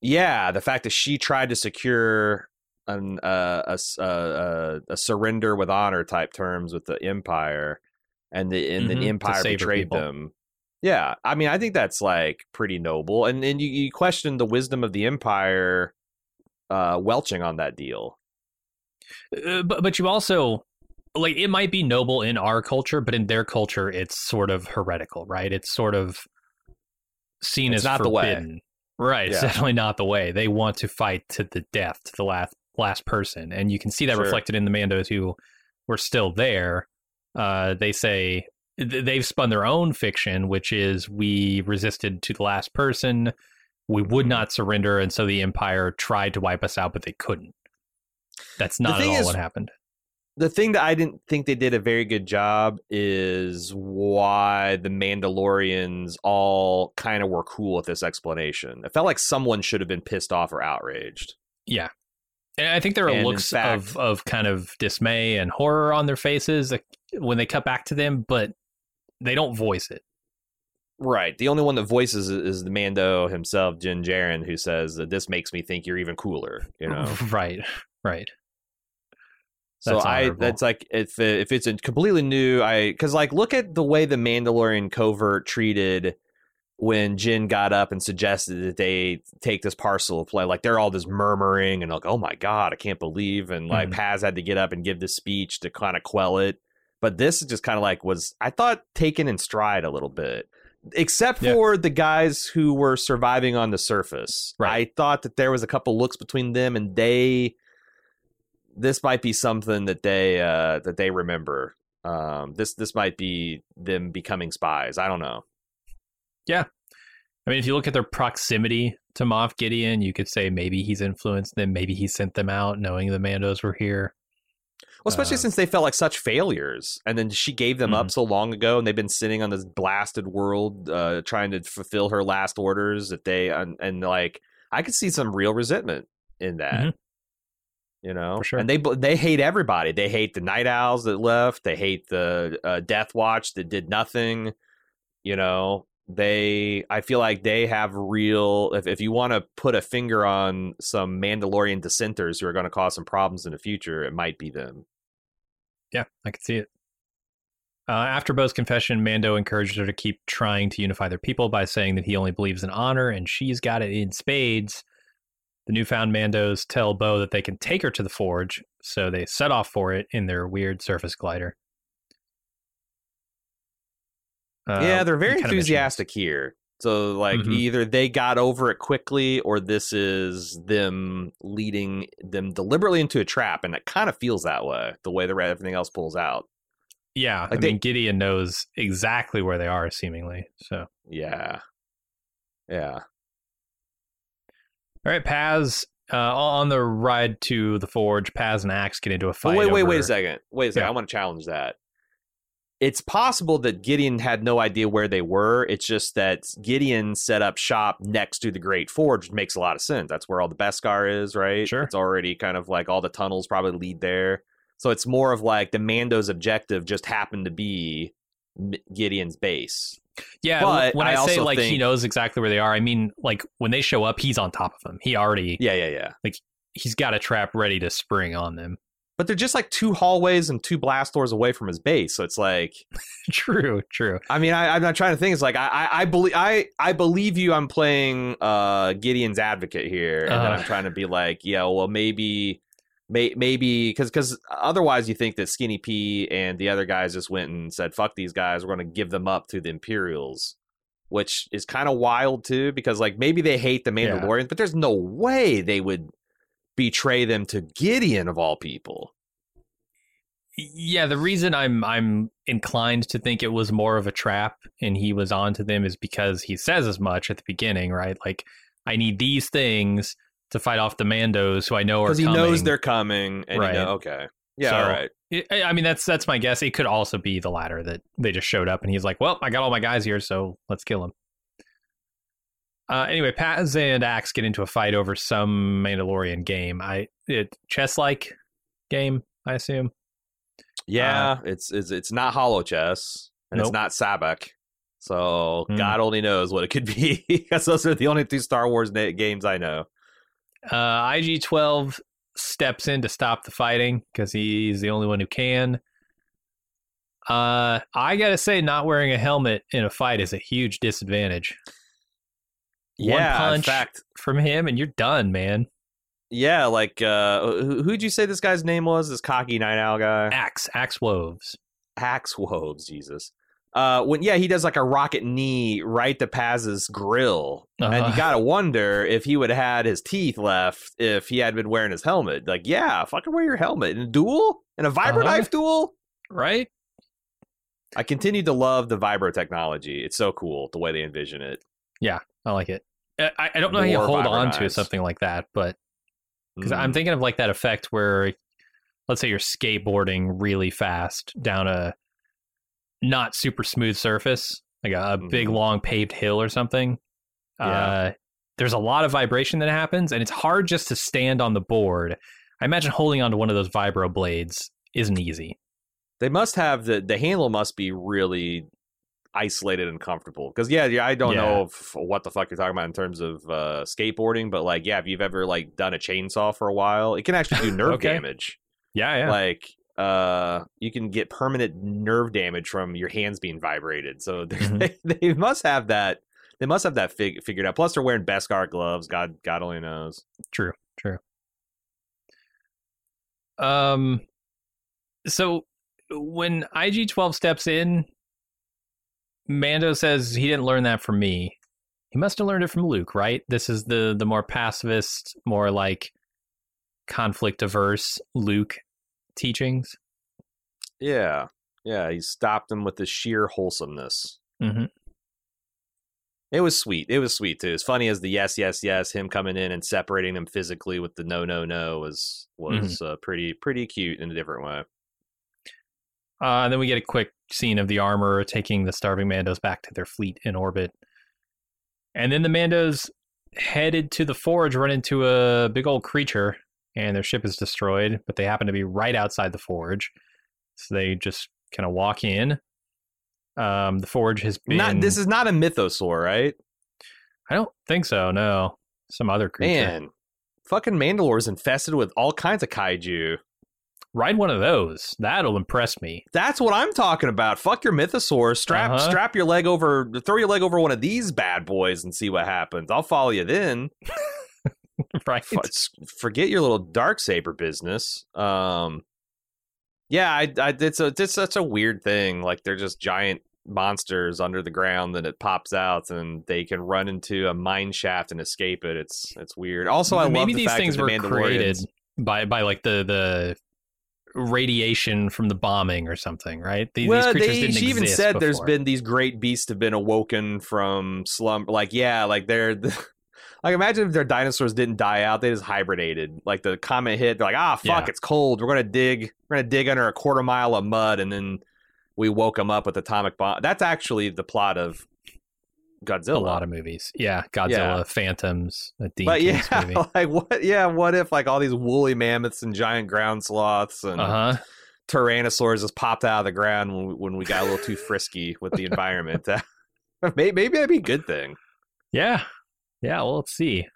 yeah, the fact that she tried to secure an uh, a, s- uh, a a surrender with honor type terms with the Empire, and the and Mhm, the Empire betrayed them. Yeah, I mean, I think that's like pretty noble, and and you, you question the wisdom of the Empire, uh, welching on that deal. Uh, but but you also like it might be noble in our culture, but in their culture, it's sort of heretical, right? It's sort of seen It's as not the way. forbidden, right? It's definitely not the way. They want to fight to the death, to the last last person, and you can see that Sure. reflected in the Mandos who were still there. Uh, they say they've spun their own fiction, which is we resisted to the last person. We would Mhm. not surrender, and so the Empire tried to wipe us out, but they couldn't. That's not at all is- what happened. the thing that I didn't think they did a very good job is why the Mandalorians all kind of were cool with this explanation. It felt like someone should have been pissed off or outraged. Yeah. And I think there are And looks fact- of, of kind of dismay and horror on their faces when they cut back to them, but they don't voice it. Right. The only one that voices is the Mando himself, Din Djarin, who says that this makes me think you're even cooler. You know. right, right. So I that's like if if it's a completely new I because like look at the way the Mandalorian covert treated when Din got up and suggested that they take this parcel of play like they're all just murmuring and like oh my god I can't believe and like Mhm. Paz had to get up and give this speech to kind of quell it but this is just kind of like was I thought taken in stride a little bit except Yeah. for the guys who were surviving on the surface Right. I thought that there was a couple looks between them and they this might be something that they uh that they remember um this this might be them becoming spies i don't know Yeah, I mean, if you look at their proximity to Moff Gideon, you could say maybe he's influenced them, maybe he sent them out knowing the Mandos were here. Well especially Uh, since they felt like such failures and then she gave them up so long ago and they've been sitting on this blasted world uh trying to fulfill her last orders that they and, and like i could see some real resentment in that Mhm. you know? For sure. and they they hate everybody. They hate the Nite Owls that left. They hate the uh, death watch that did nothing you know? They i feel like they have real if, if you want to put a finger on some mandalorian dissenters who are going to cause some problems in the future it might be them Yeah, I can see it. Uh, after Bo's confession, Mando encourages her to keep trying to unify their people by saying that he only believes in honor and she's got it in spades. The newfound Mandos tell Bo that they can take her to the forge, so they set off for it in their weird surface glider. Uh, yeah they're very enthusiastic here so like Mhm. either they got over it quickly or this is them leading them deliberately into a trap and it kind of feels that way the way the everything else pulls out Yeah, I Like they- mean Gideon knows exactly where they are, seemingly. So, yeah yeah all right, Paz. Uh, on the ride to the forge, Paz and Axe get into a fight. wait, wait, wait a second. Wait a second. Yeah. I want to challenge that. It's possible that Gideon had no idea where they were. It's just that Gideon set up shop next to the Great Forge, which makes a lot of sense. That's where all the Beskar is, right? Sure. It's already kind of like all the tunnels probably lead there. So it's more of like the Mando's objective just happened to be Gideon's base. Yeah, But when I I, say like he knows exactly where they are, I mean like when they show up, he's on top of them. He already Yeah, yeah, yeah. Like he's got a trap ready to spring on them. But they're just like two hallways and two blast doors away from his base. So it's like true, true. I mean, I, I'm not trying to think. It's like I, I, I believe, I, I believe you. I'm playing uh, Gideon's advocate here, and then Uh. I'm trying to be like, yeah, well, maybe, may, maybe, because, because otherwise, you think that Skinny Pete and the other guys just went and said, "Fuck these guys, we're going to give them up to the Imperials," which is kind of wild too, because like maybe they hate the Yeah. Mandalorians, but there's no way they would betray them to Gideon of all people. Yeah, the reason I'm I'm inclined to think it was more of a trap and he was on to them is because he says as much at the beginning, right? Like I need these things to fight off the Mandos who I know are Because he coming. knows they're coming, and Right. you know, okay, yeah, So- all right. I I mean, that's that's my guess. It could also be the latter that they just showed up and he's like, "Well, I got all my guys here, so let's kill them." Uh, anyway, Paz and Axe get into a fight over some Mandalorian game. I it chess like game, I assume. Yeah, it's it's it's not holochess and Nope. it's not sabacc. So Hmm. God only knows what it could be because those are the only two Star Wars na- games I know. Uh, IG twelve steps in to stop the fighting because he's the only one who can. Uh, I gotta say, not wearing a helmet in a fight is a huge disadvantage. One yeah, punch. fact, From him, and you're done, man. yeah, like uh who, who'd you say this guy's name was? This cocky Nite Owl guy, Axe, Axe Woves. Axe Woves, Jesus. Uh, when yeah, he does like a rocket knee right to Paz's grill, and Uh-huh. you gotta wonder if he would have had his teeth left if he had been wearing his helmet. Like, yeah, fucking wear your helmet in a duel in a vibro Uh-huh. knife duel. Right? I continue to love the vibro technology. It's so cool the way they envision it. I like it. Uh, I, I don't know how you hold on to something like that, but because Mm. I'm thinking of like that effect where, let's say you're skateboarding really fast down a not super smooth surface, like a, a big Mhm. long paved hill or something. Yeah. Uh, there's a lot of vibration that happens, and it's hard just to stand on the board. I imagine holding onto one of those vibro blades isn't easy. they must have the the handle must be really isolated and comfortable. Because yeah, yeah, I don't Yeah. know if, what the fuck you're talking about in terms of uh, skateboarding, but like yeah, if you've ever like done a chainsaw for a while, it can actually do nerve Okay. damage. Yeah, yeah. Like uh, you can get permanent nerve damage from your hands being vibrated. So they Mhm. they, they must have that. They must have that fig- figured out. Plus, they're wearing Beskar gloves. God, God only knows. True, true. Um, so when IG twelve steps in, Mando says he didn't learn that from me. He must have learned it from Luke, right? This is the the more pacifist, more like conflict averse Luke teachings. Yeah, yeah. He stopped him with the sheer wholesomeness. Mm-hmm. It was sweet. It was sweet too. As funny as the yes, yes, yes, him coming in and separating them physically with the no, no, no was was uh, pretty pretty cute in a different way. Uh, and then we get a quick scene of the Armorer taking the starving Mandos back to their fleet in orbit. And then the Mandos headed to the forge, run into a big old creature, and their ship is destroyed, but they happen to be right outside the forge. So they just kind of walk in. Um, the forge has been. Not this is not a mythosaur, right? I don't think so, no. Some other creature. Man, fucking Mandalore is infested with all kinds of kaiju. Ride one of those. That'll impress me. That's what I'm talking about. Fuck your mythosaur. Strap Uh-huh. strap your leg over throw your leg over one of these bad boys and see what happens. I'll follow you then. right? Forget your little dark saber business. Um Yeah, I, I it's a it's such a weird thing. Like they're just giant monsters under the ground and it pops out and they can run into a mine shaft and escape it. It's it's weird. Also, I Maybe love the these fact things that the were created by by like the the radiation from the bombing or something, right? These, well, these creatures they, didn't she even said there's been these great beasts have been awoken from slumber. Like, yeah, like they're like imagine if their dinosaurs didn't die out, they just hibernated. Like the comet hit, they're like, ah, fuck, Yeah. it's cold. We're gonna dig, we're gonna dig under a quarter mile of mud, and then we woke them up with atomic bomb. That's actually the plot of Godzilla. a lot of movies. Yeah, Godzilla, Phantoms, a Dean but yeah, movie. like what? Yeah, what if like all these woolly mammoths and giant ground sloths and Uh huh. tyrannosaurs just popped out of the ground when we, when we got a little too frisky with the environment. maybe, maybe that'd be a good thing. Yeah, yeah. Well, let's see.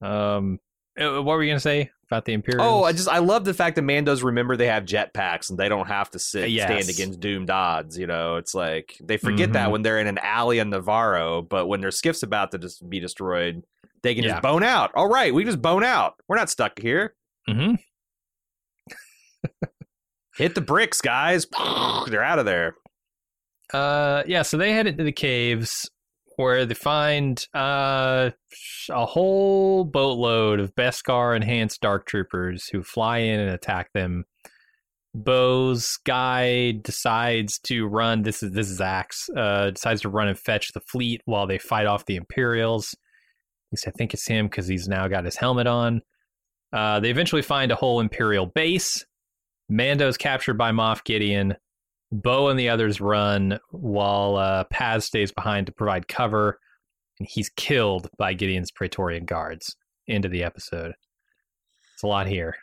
Um, uh, what were you gonna say about the Imperials? Oh, I just I love the fact that Mandos remember they have jetpacks and they don't have to sit Yes. stand against doomed odds. You know, it's like they forget that Mhm. when they're in an alley in Nevarro, but when their skiff's about to just be destroyed, they can Yeah. just bone out. All right, we just bone out. We're not stuck here. Mm-hmm. Hit the bricks, guys. They're out of there. Uh, yeah. So they head into the caves where they find uh a whole boatload of Beskar enhanced Dark Troopers who fly in and attack them. Bo's guy decides to run. This is this is Axe. Uh, decides to run and fetch the fleet while they fight off the Imperials. At least I think it's him because he's now got his helmet on. Uh, they eventually find a whole Imperial base. Mando's captured by Moff Gideon. Bo and the others run while uh, Paz stays behind to provide cover, and he's killed by Gideon's Praetorian guards. End of the episode. It's a lot here.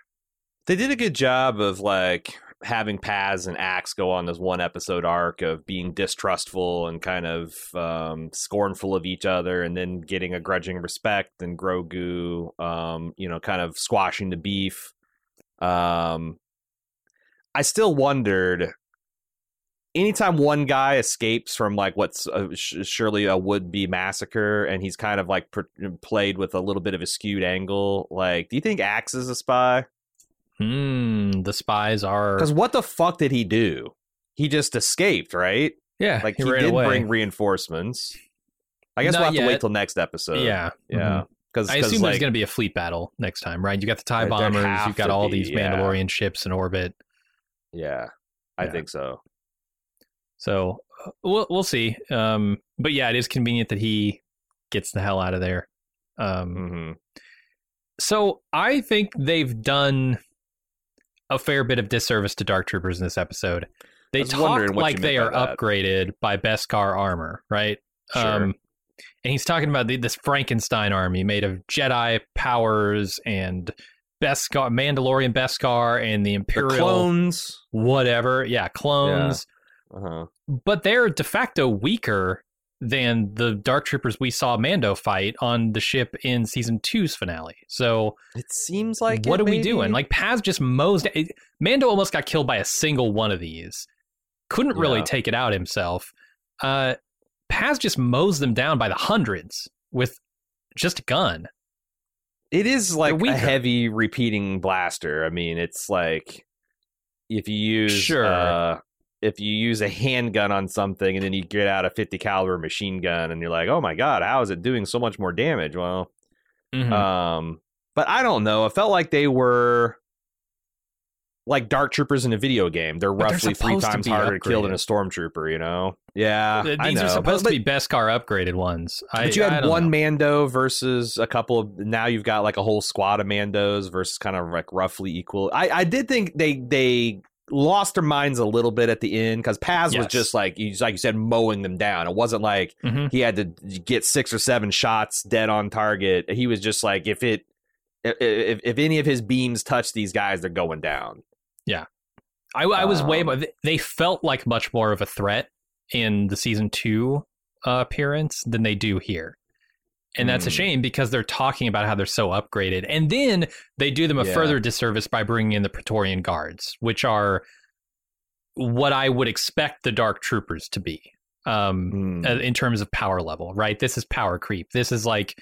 They did a good job of like having Paz and Axe go on this one episode arc of being distrustful and kind of um, scornful of each other, and then getting a grudging respect. And Grogu, um, you know, kind of squashing the beef. Um, I still wondered. Anytime one guy escapes from like what's uh, sh- surely a would-be massacre, and he's kind of like pr- played with a little bit of a skewed angle, like, do you think Axe is a spy? Hmm. The spies are. Because what the fuck did he do? He just escaped, right? Yeah. Like he, ran did away. bring reinforcements. I guess Not we'll have to wait till next episode. yeah. yeah. Because I assume there's going to be a fleet battle next time, right? You got the TIE bombers. You've got all be, these yeah. Mandalorian ships in orbit. yeah, I Yeah. think so. So uh, we'll we'll see. Um, but yeah, it is convenient that he gets the hell out of there. Um, hmm So I think they've done a fair bit of disservice to Dark Troopers in this episode. They talk like they are that. upgraded by Beskar armor, right? Sure. Um, and he's talking about the, this Frankenstein army made of Jedi powers and Beskar, Mandalorian Beskar, and the the Imperial clones. whatever. Yeah, clones. Uh-huh. but they're de facto weaker than the Dark Troopers we saw Mando fight on the ship in season two's finale. So It seems like what it, are we doing? Like Paz just mows. it- Mando almost got killed by a single one of these. Couldn't really Yeah. take it out himself. Uh, Paz just mows them down by the hundreds with just a gun. It is like a heavy repeating blaster. I mean, it's like if you use Sure. uh, if you use a handgun on something and then you get out a 50 caliber machine gun and you're like, "Oh my god, how is it doing so much more damage?" Well, Mhm. um but I don't know. It felt like they were like dark troopers in a video game. They're But they're roughly three supposed to times be harder to kill than a stormtrooper, you know? Yeah. Th- I These know. are supposed but, to be Beskar upgraded ones. I, But you had one know. Mando versus a couple of now you've got like a whole squad of Mandos versus kind of like roughly equal. I, I did think they they lost their minds a little bit at the end because Paz was just like you like you said mowing them down. It wasn't like Mhm. he had to get six or seven shots dead on target. He was just like if it if if, any of his beams touch these guys, they're going down. I, I was way Um, more. They felt like much more of a threat in the season two uh, appearance than they do here. And that's a Hmm. shame because they're talking about how they're so upgraded. And then they do them a Yeah. further disservice by bringing in the Praetorian Guards, which are what I would expect the Dark Troopers to be um, Hmm. uh, in terms of power level, right? This is power creep. This is like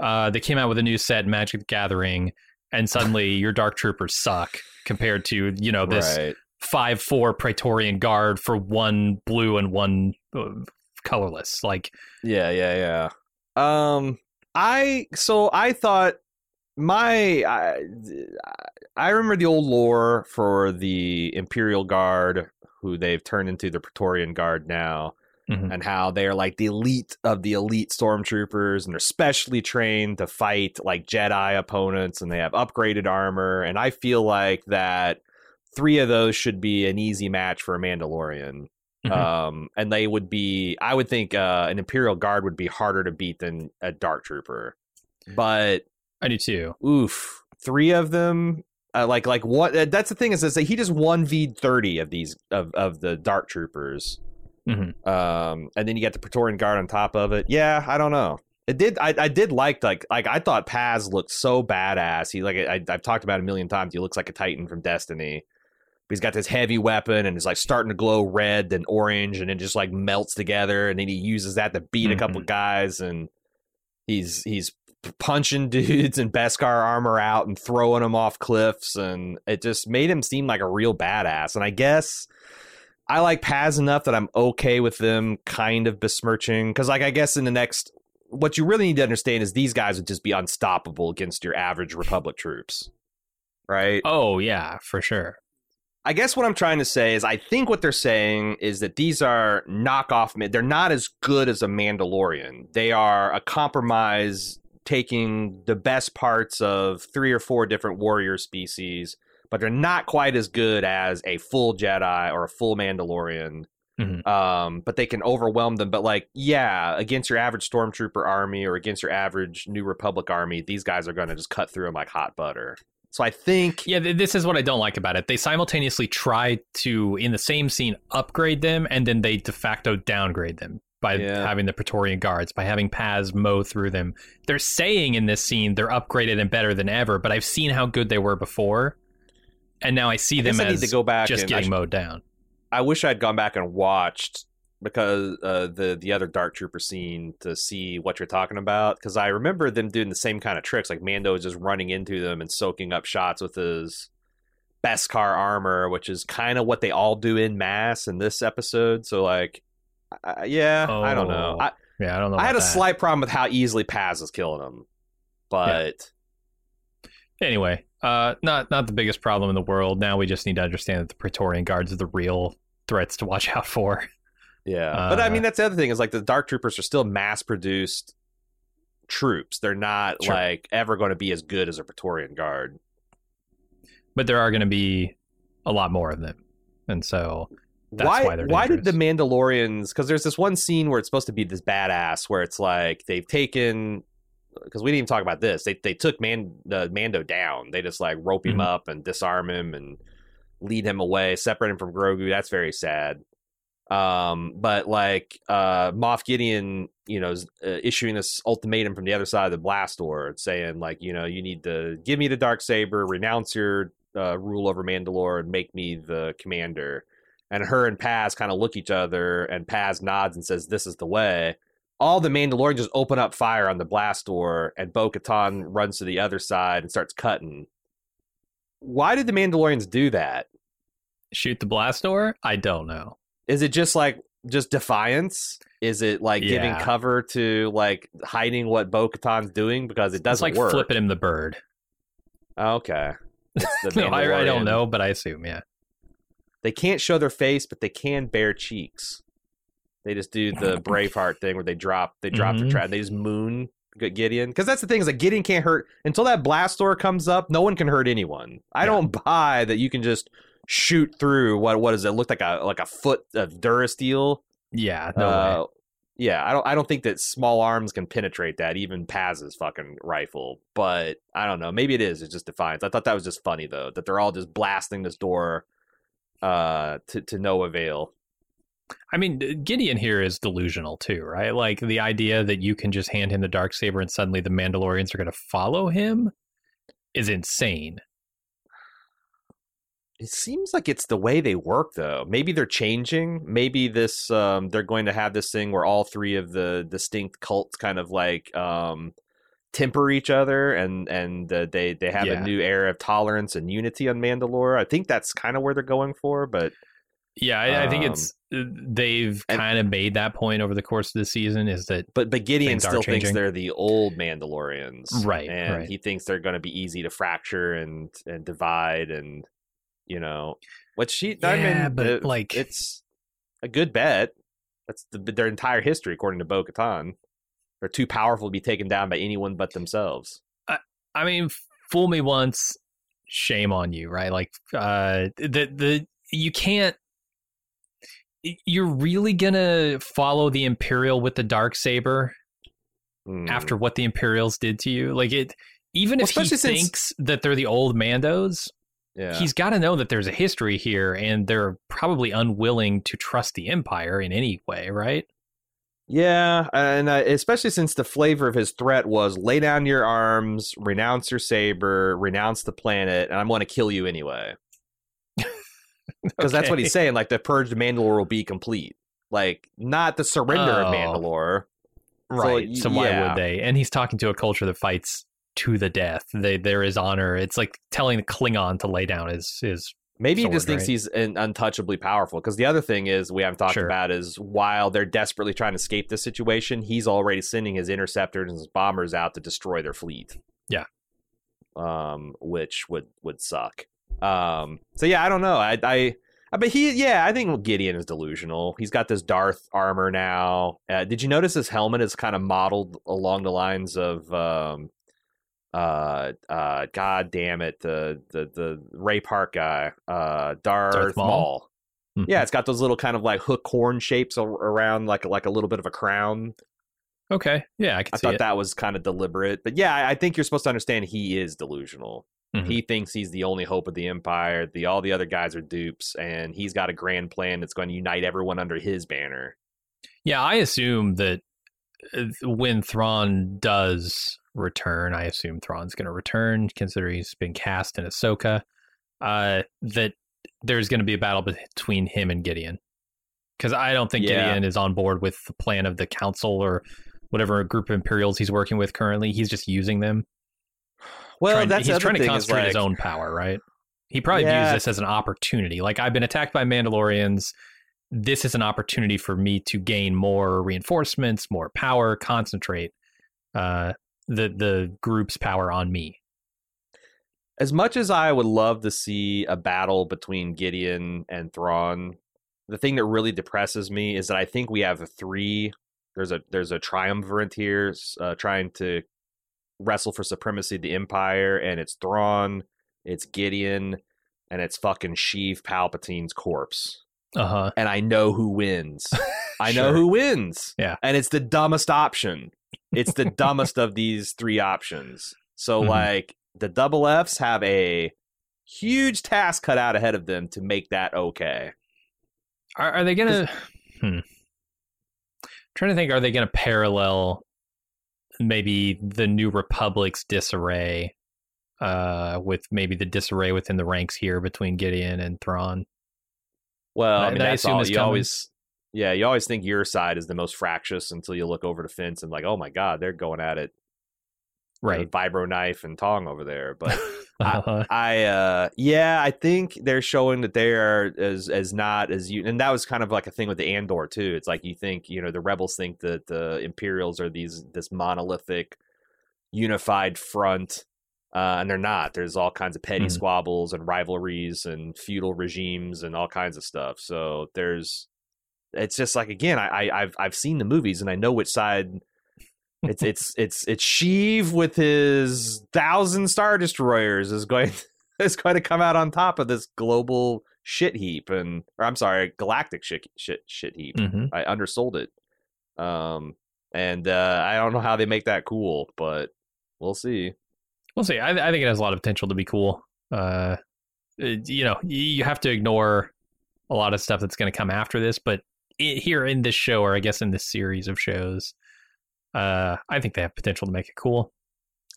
uh, they came out with a new set, Magic Gathering, and suddenly your Dark Troopers suck compared to, you know, this right. five four Praetorian Guard for one blue and one uh, colorless. Like, Yeah, yeah, yeah. Um, I so I thought my I, I remember the old lore for the Imperial Guard, who they've turned into the Praetorian Guard now, Mhm. and how they're like the elite of the elite stormtroopers, and they're specially trained to fight like Jedi opponents, and they have upgraded armor, and I feel like that three of those should be an easy match for a Mandalorian. Mhm. Um, and they would be, I would think, uh, an Imperial Guard would be harder to beat than a Dark Trooper. But I do too. oof, three of them, uh, like like what? Uh, that's the thing is, is that he just one v thirty of these of of the Dark Troopers. Mhm. Um, and then you get the Praetorian Guard on top of it. Yeah, I don't know. It did. I, I did like like like I thought Paz looked so badass. He like I, I've talked about it a million times. He looks like a Titan from Destiny. He's got this heavy weapon and it's like starting to glow red then orange and it just like melts together and then he uses that to beat a couple Mhm. guys and he's he's punching dudes and Beskar armor out and throwing them off cliffs and it just made him seem like a real badass. And I guess I like Paz enough that I'm okay with them kind of besmirching because like I guess in the next what you really need to understand is these guys would just be unstoppable against your average Republic troops. Right? Oh yeah, for sure. I guess what I'm trying to say is I think what they're saying is that these are knockoff. They're not as good as a Mandalorian. They are a compromise, taking the best parts of three or four different warrior species, but they're not quite as good as a full Jedi or a full Mandalorian. Mhm. Um, but they can overwhelm them. But like, yeah, against your average stormtrooper army or against your average New Republic army, these guys are going to just cut through them like hot butter. So I think Yeah, th- this is what I don't like about it. They simultaneously try to, in the same scene, upgrade them, and then they de facto downgrade them by Yeah. having the Praetorian Guards, by having Paz mow through them. They're saying in this scene they're upgraded and better than ever, but I've seen how good they were before, and now I see I them I as to go back just getting mowed down. I wish I'd gone back and watched because uh, the the other Dark Trooper scene to see what you're talking about because I remember them doing the same kind of tricks like Mando is just running into them and soaking up shots with his Beskar armor, which is kind of what they all do in mass in this episode. So like, I, yeah, I don't know. Oh, I, Yeah, I don't know. I had a that. slight problem with how easily Paz is killing him, but Anyway, uh, not not the biggest problem in the world. Now we just need to understand that the Praetorian Guards are the real threats to watch out for. Yeah, but I Uh, mean that's the other thing is like the Dark Troopers are still mass produced troops. They're not Sure. like ever going to be as good as a Praetorian Guard. but there are going to be a lot more of them, and so That's why? why they're why did the. Mandalorians? Because there's this one scene where it's supposed to be this badass, where it's like they've taken. Because we didn't even talk about this. They they took Man the Mando down. They just like rope him Mhm. up and disarm him and lead him away, separate him from Grogu. That's very sad. Um, but like uh, Moff Gideon, you know, is uh, issuing this ultimatum from the other side of the blast door, saying like, you know, you need to give me the dark saber, renounce your uh, rule over Mandalore, and make me the commander. And her and Paz kind of look each other, and Paz nods and says, "This is the way." All the Mandalorians just open up fire on the blast door, and Bo Katan runs to the other side and starts cutting. Why did the Mandalorians do that? Shoot the blast door? I don't know. Is it just like just defiance? Is it like giving cover to like hiding what Bo Katan's doing because it doesn't like work? flipping him the bird. Okay. The No, I, I don't know, but I assume, yeah. They can't show their face, but they can bare cheeks. They just do the Braveheart thing where they drop they drop their Mhm. trap. They just moon Gideon because that's the thing is like Gideon can't hurt until that blast door comes up. No one can hurt anyone. I Yeah. don't buy that you can just shoot through what what does it look like a like a foot of Durasteel. Yeah, no way. Uh, yeah, I don't. I don't think that small arms can penetrate that. Even Paz's fucking rifle. But I don't know. Maybe it is. It's just defiance. I thought that was just funny though. That they're all just blasting this door, uh, to to no avail. I mean, Gideon here is delusional too, right? Like the idea that you can just hand him the dark saber and suddenly the Mandalorians are going to follow him is insane. It seems like it's the way they work though. Maybe they're changing. Maybe this um they're going to have this thing where all three of the distinct cults kind of like um temper each other and and uh, they they have Yeah. a new era of tolerance and unity on Mandalore. I think that's kind of where they're going for, but Yeah, I, I think Um, it's uh, they've kind of made that point over the course of the season. Is that but but Gideon still thinks they're the old Mandalorians, Right, And right. he thinks they're going to be easy to fracture and and divide, and you know, what she. I Yeah, mean, but, it- like- it's a good bet. That's the, their entire history, according to Bo Katan. They're too powerful to be taken down by anyone but themselves. I I mean, fool me once, shame on you, right? Like uh the the you can't you're really gonna follow the Imperial with the dark saber Hmm. after what the Imperials did to you? Like it even Well, if he since- thinks that they're the old Mandos, yeah, he's got to know that there's a history here and they're probably unwilling to trust the Empire in any way, right? Yeah, and uh, especially since the flavor of his threat was lay down your arms, renounce your saber, renounce the planet, and I'm going to kill you anyway. Because that's what he's saying. Like the purge of Mandalore will be complete. Like not the surrender of Oh. Mandalore. Right. So, y- why yeah. would they? And he's talking to a culture that fights to the death. They there is honor. It's like telling the Klingon to lay down his his Maybe he just thinks right? he's un- untouchably powerful. Because the other thing is we haven't talked Sure. about is while they're desperately trying to escape this situation, he's already sending his interceptors and his bombers out to destroy their fleet. Yeah. Um, which would would suck. Um, so yeah, I don't know. I I. I- But he, yeah, I think Gideon is delusional. He's got this Darth armor now. Uh, did you notice his helmet is kind of modeled along the lines of, um, uh, uh, God damn it, the the the Ray Park guy, uh, Darth, Darth Maul? Maul. Mhm. Yeah, it's got those little kind of like hook horn shapes around, like like a little bit of a crown. Okay. Yeah, I I thought it. that was kind of deliberate, but yeah, I, I think you're supposed to understand he is delusional. Mhm. He thinks he's the only hope of the empire. The all the other guys are dupes, and he's got a grand plan that's going to unite everyone under his banner. Yeah, I assume that uh, when Thrawn does return, I assume Thrawn's going to return, considering he's been cast in Ahsoka. Uh, that there's going to be a battle between him and Gideon, because I don't think Yeah. Gideon is on board with the plan of the Council or whatever group of Imperials he's working with currently. He's just using them. Well, trying, that's he's trying to concentrate his own power, right? He probably Yeah. views this as an opportunity. Like I've been attacked by Mandalorians. This is an opportunity for me to gain more reinforcements, more power, concentrate uh, the the group's power on me. as much as I would love to see a battle between Gideon and Thrawn, the thing that really depresses me is that I think we have three. There's a there's a triumvirate here uh, trying to wrestle for supremacy of the Empire, and it's Thrawn, it's Gideon, and it's fucking Sheev Palpatine's corpse. Uh huh. And I know who wins. I know Sure. who wins. Yeah. And it's the dumbest option. It's the dumbest of these three options. So Mhm. like the double Fs have a huge task cut out ahead of them to make that okay. Are, are they gonna? Hmm. trying to think. Are they gonna parallel maybe the New Republic's disarray uh, with maybe the disarray within the ranks here between Gideon and Thrawn? Well, I mean, I assume all. You coming. always, yeah, you always think your side is the most fractious until you look over the fence and like, oh my god, they're going at it, Right. vibro knife and tong over there. But Uh, I, uh, yeah, I think they're showing that they are as as not as you, and that was kind of like a thing with the Andor too. It's like you think, you know, the rebels think that the Imperials are these this monolithic, unified front. Uh, and they're not. There's all kinds of petty Mhm. squabbles and rivalries and feudal regimes and all kinds of stuff. So there's, it's just like again, I, I I've I've seen the movies and I know which side. It's it's it's it's Sheev with his thousand star destroyers is going is going to come out on top of this global shit heap and or I'm sorry, galactic shit shit shit heap. mhm. I undersold it. Um, and uh, I don't know how they make that cool, but we'll see. We'll see. I, I think it has a lot of potential to be cool. Uh, you know, you have to ignore a lot of stuff that's going to come after this, but i here in this show, or I guess in this series of shows, uh, I think they have potential to make it cool.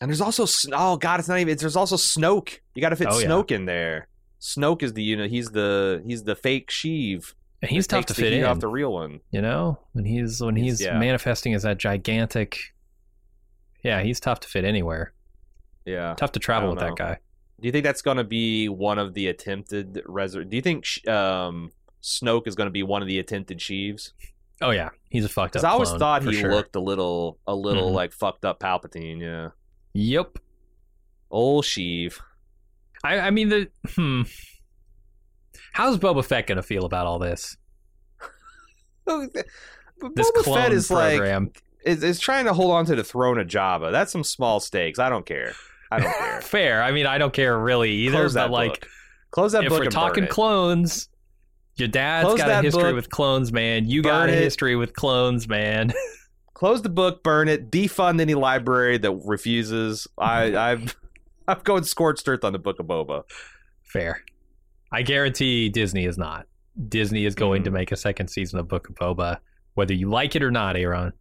And there's also oh god, it's not even. There's also Snoke. You got to fit Oh, yeah. Snoke in there. Snoke is the you know he's the he's the fake Sheev. And he's tough to fit in. off the real one. you know, when he's when He's- he's yeah. manifesting as that gigantic. Yeah, he's tough to fit anywhere. Yeah. Tough to travel with don't that guy. Do you think that's going to be one of the attempted resur- Do you think sh- um, Snoke is going to be one of the attempted Sheevs? Oh yeah, he's a fucked up. Because I always clone, thought he sure. looked a little a little Mhm. like fucked up Palpatine. Yeah. Yep. Old Sheev. I, I mean the hmm. How's Boba Fett gonna feel about all this? This Boba Fett is like program. is, is trying to hold on to the throne of Jabba. That's some small stakes. I don't care. I don't care. Fair. I mean, I don't care really either. Close but that like, book. Close that if book we're and talking clones, your dad's Close got a history book, with clones, man. You got a it. history with clones, man. Close the book, burn it, defund any library that refuses. I, I've, I'm going scorched earth on the Book of Boba. Fair. I guarantee Disney is not. Disney is going to Mhm. make a second season of Book of Boba, whether you like it or not, Aaron.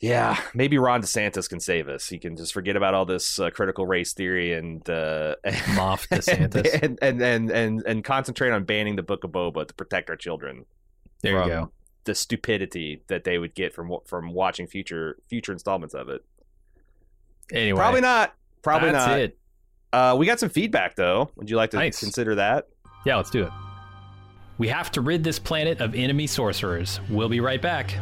Yeah, maybe Ron DeSantis can save us. He can just forget about all this uh, critical race theory and uh, Moff DeSantis. and, and and and and concentrate on banning the Book of Boba to protect our children There from you go. the stupidity that they would get from from watching future future installments of it. Anyway, Probably not. Probably that's not. it. Uh, we got some feedback though. Would you like to Nice. consider that? Yeah, let's do it. We have to rid this planet of enemy sorcerers. We'll be right back.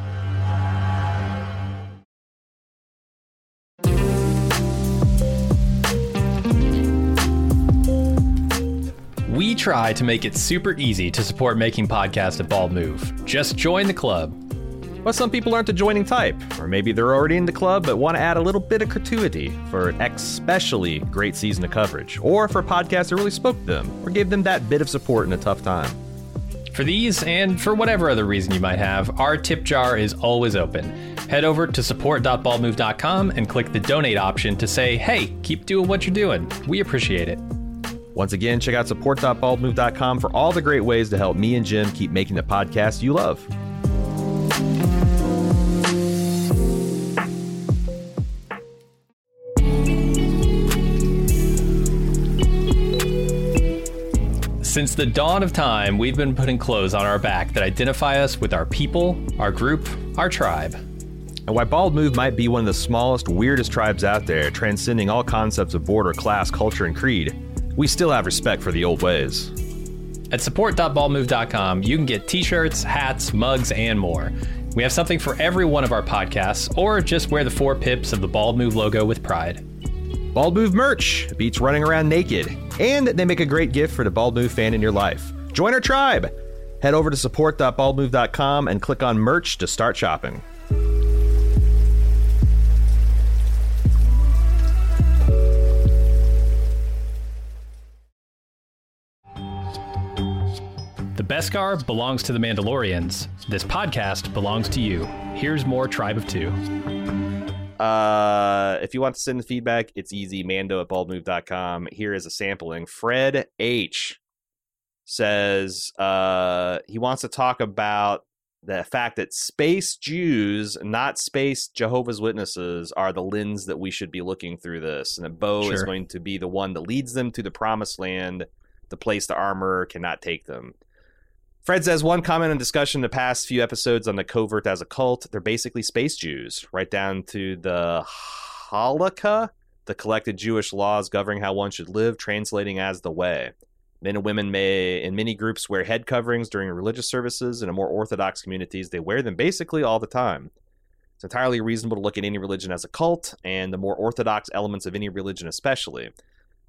Try to make it super easy to support making podcasts at Bald Move. Just join the club. But some people aren't the joining type, or maybe they're already in the club but want to add a little bit of gratuity for an especially great season of coverage, or for a podcast that really spoke to them, or gave them that bit of support in a tough time. For these, and for whatever other reason you might have, our tip jar is always open. Head over to support.baldmove.com and click the donate option to say, hey, keep doing what you're doing. We appreciate it. Once again, check out support.baldmove.com for all the great ways to help me and Jim keep making the podcast you love. Since the dawn of time, we've been putting clothes on our back that identify us with our people, our group, our tribe. And while Bald Move might be one of the smallest, weirdest tribes out there, transcending all concepts of border, class, culture, and creed, we still have respect for the old ways. At support.baldmove.com, you can get t shirts, hats, mugs, and more. We have something for every one of our podcasts, or just wear the four pips of the Bald Move logo with pride. Bald Move merch beats running around naked, and they make a great gift for the Bald Move fan in your life. Join our tribe! Head over to support.baldmove.com and click on merch to start shopping. Beskar belongs to the Mandalorians. This podcast belongs to you. Here's more Tribe of Two. Uh, if you want to send the feedback, it's easy. Mando at baldmove.com. Here is a sampling. Fred H says uh, he wants to talk about the fact that space Jews, not space Jehovah's Witnesses, are the lens that we should be looking through this, and that Bo is going to be the one that leads them to the promised land, the place the Armorer cannot take them. Fred says one comment and discussion in the past few episodes on the covert as a cult. They're basically space Jews, right down to the halakha, the collected Jewish laws governing how one should live, translating as the way. Men and women may, in many groups, wear head coverings during religious services. In a more orthodox communities, they wear them basically all the time. It's entirely reasonable to look at any religion as a cult, and the more orthodox elements of any religion, especially.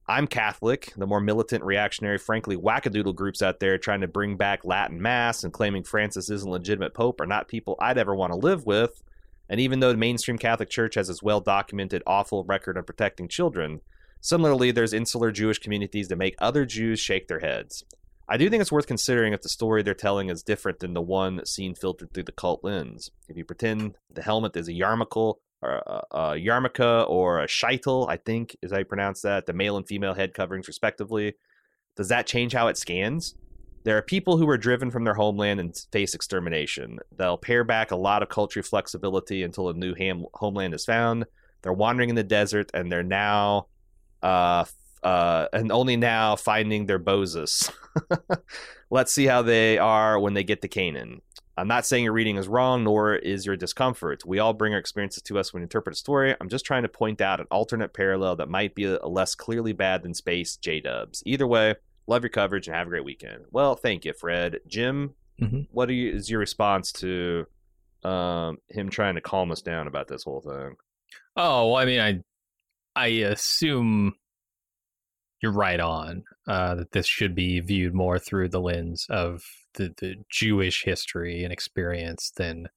I'm Catholic. The more militant, reactionary, frankly wackadoodle groups out there trying to bring back Latin Mass and claiming Francis isn't legitimate pope are not people I'd ever want to live with. And even though the mainstream Catholic Church has its well documented awful record on protecting children, similarly, there's insular Jewish communities that make other Jews shake their heads. I do think it's worth considering if the story they're telling is different than the one seen filtered through the cult lens. If you pretend the helmet is a yarmulke, or a, a yarmulke or a sheitel, I think is how you pronounce that, the male and female head coverings respectively, does that change how it scans? There are people who are driven from their homeland and face extermination. They'll pare back a lot of cultural flexibility until a new ham- homeland is found. They're wandering in the desert and they're now, uh, uh, and only now finding their Boses. Let's see how they are when they get to Canaan. I'm not saying your reading is wrong, nor is your discomfort. We all bring our experiences to us when we interpret a story. I'm just trying to point out an alternate parallel that might be a, less clearly bad than space J Dubs. Either way, love your coverage and have a great weekend. Well, thank you, Fred. Jim, Mhm. what are you, is your response to um, him trying to calm us down about this whole thing? Oh, well, I mean, I I assume you're right on uh, that this should be viewed more through the lens of the, the Jewish history and experience than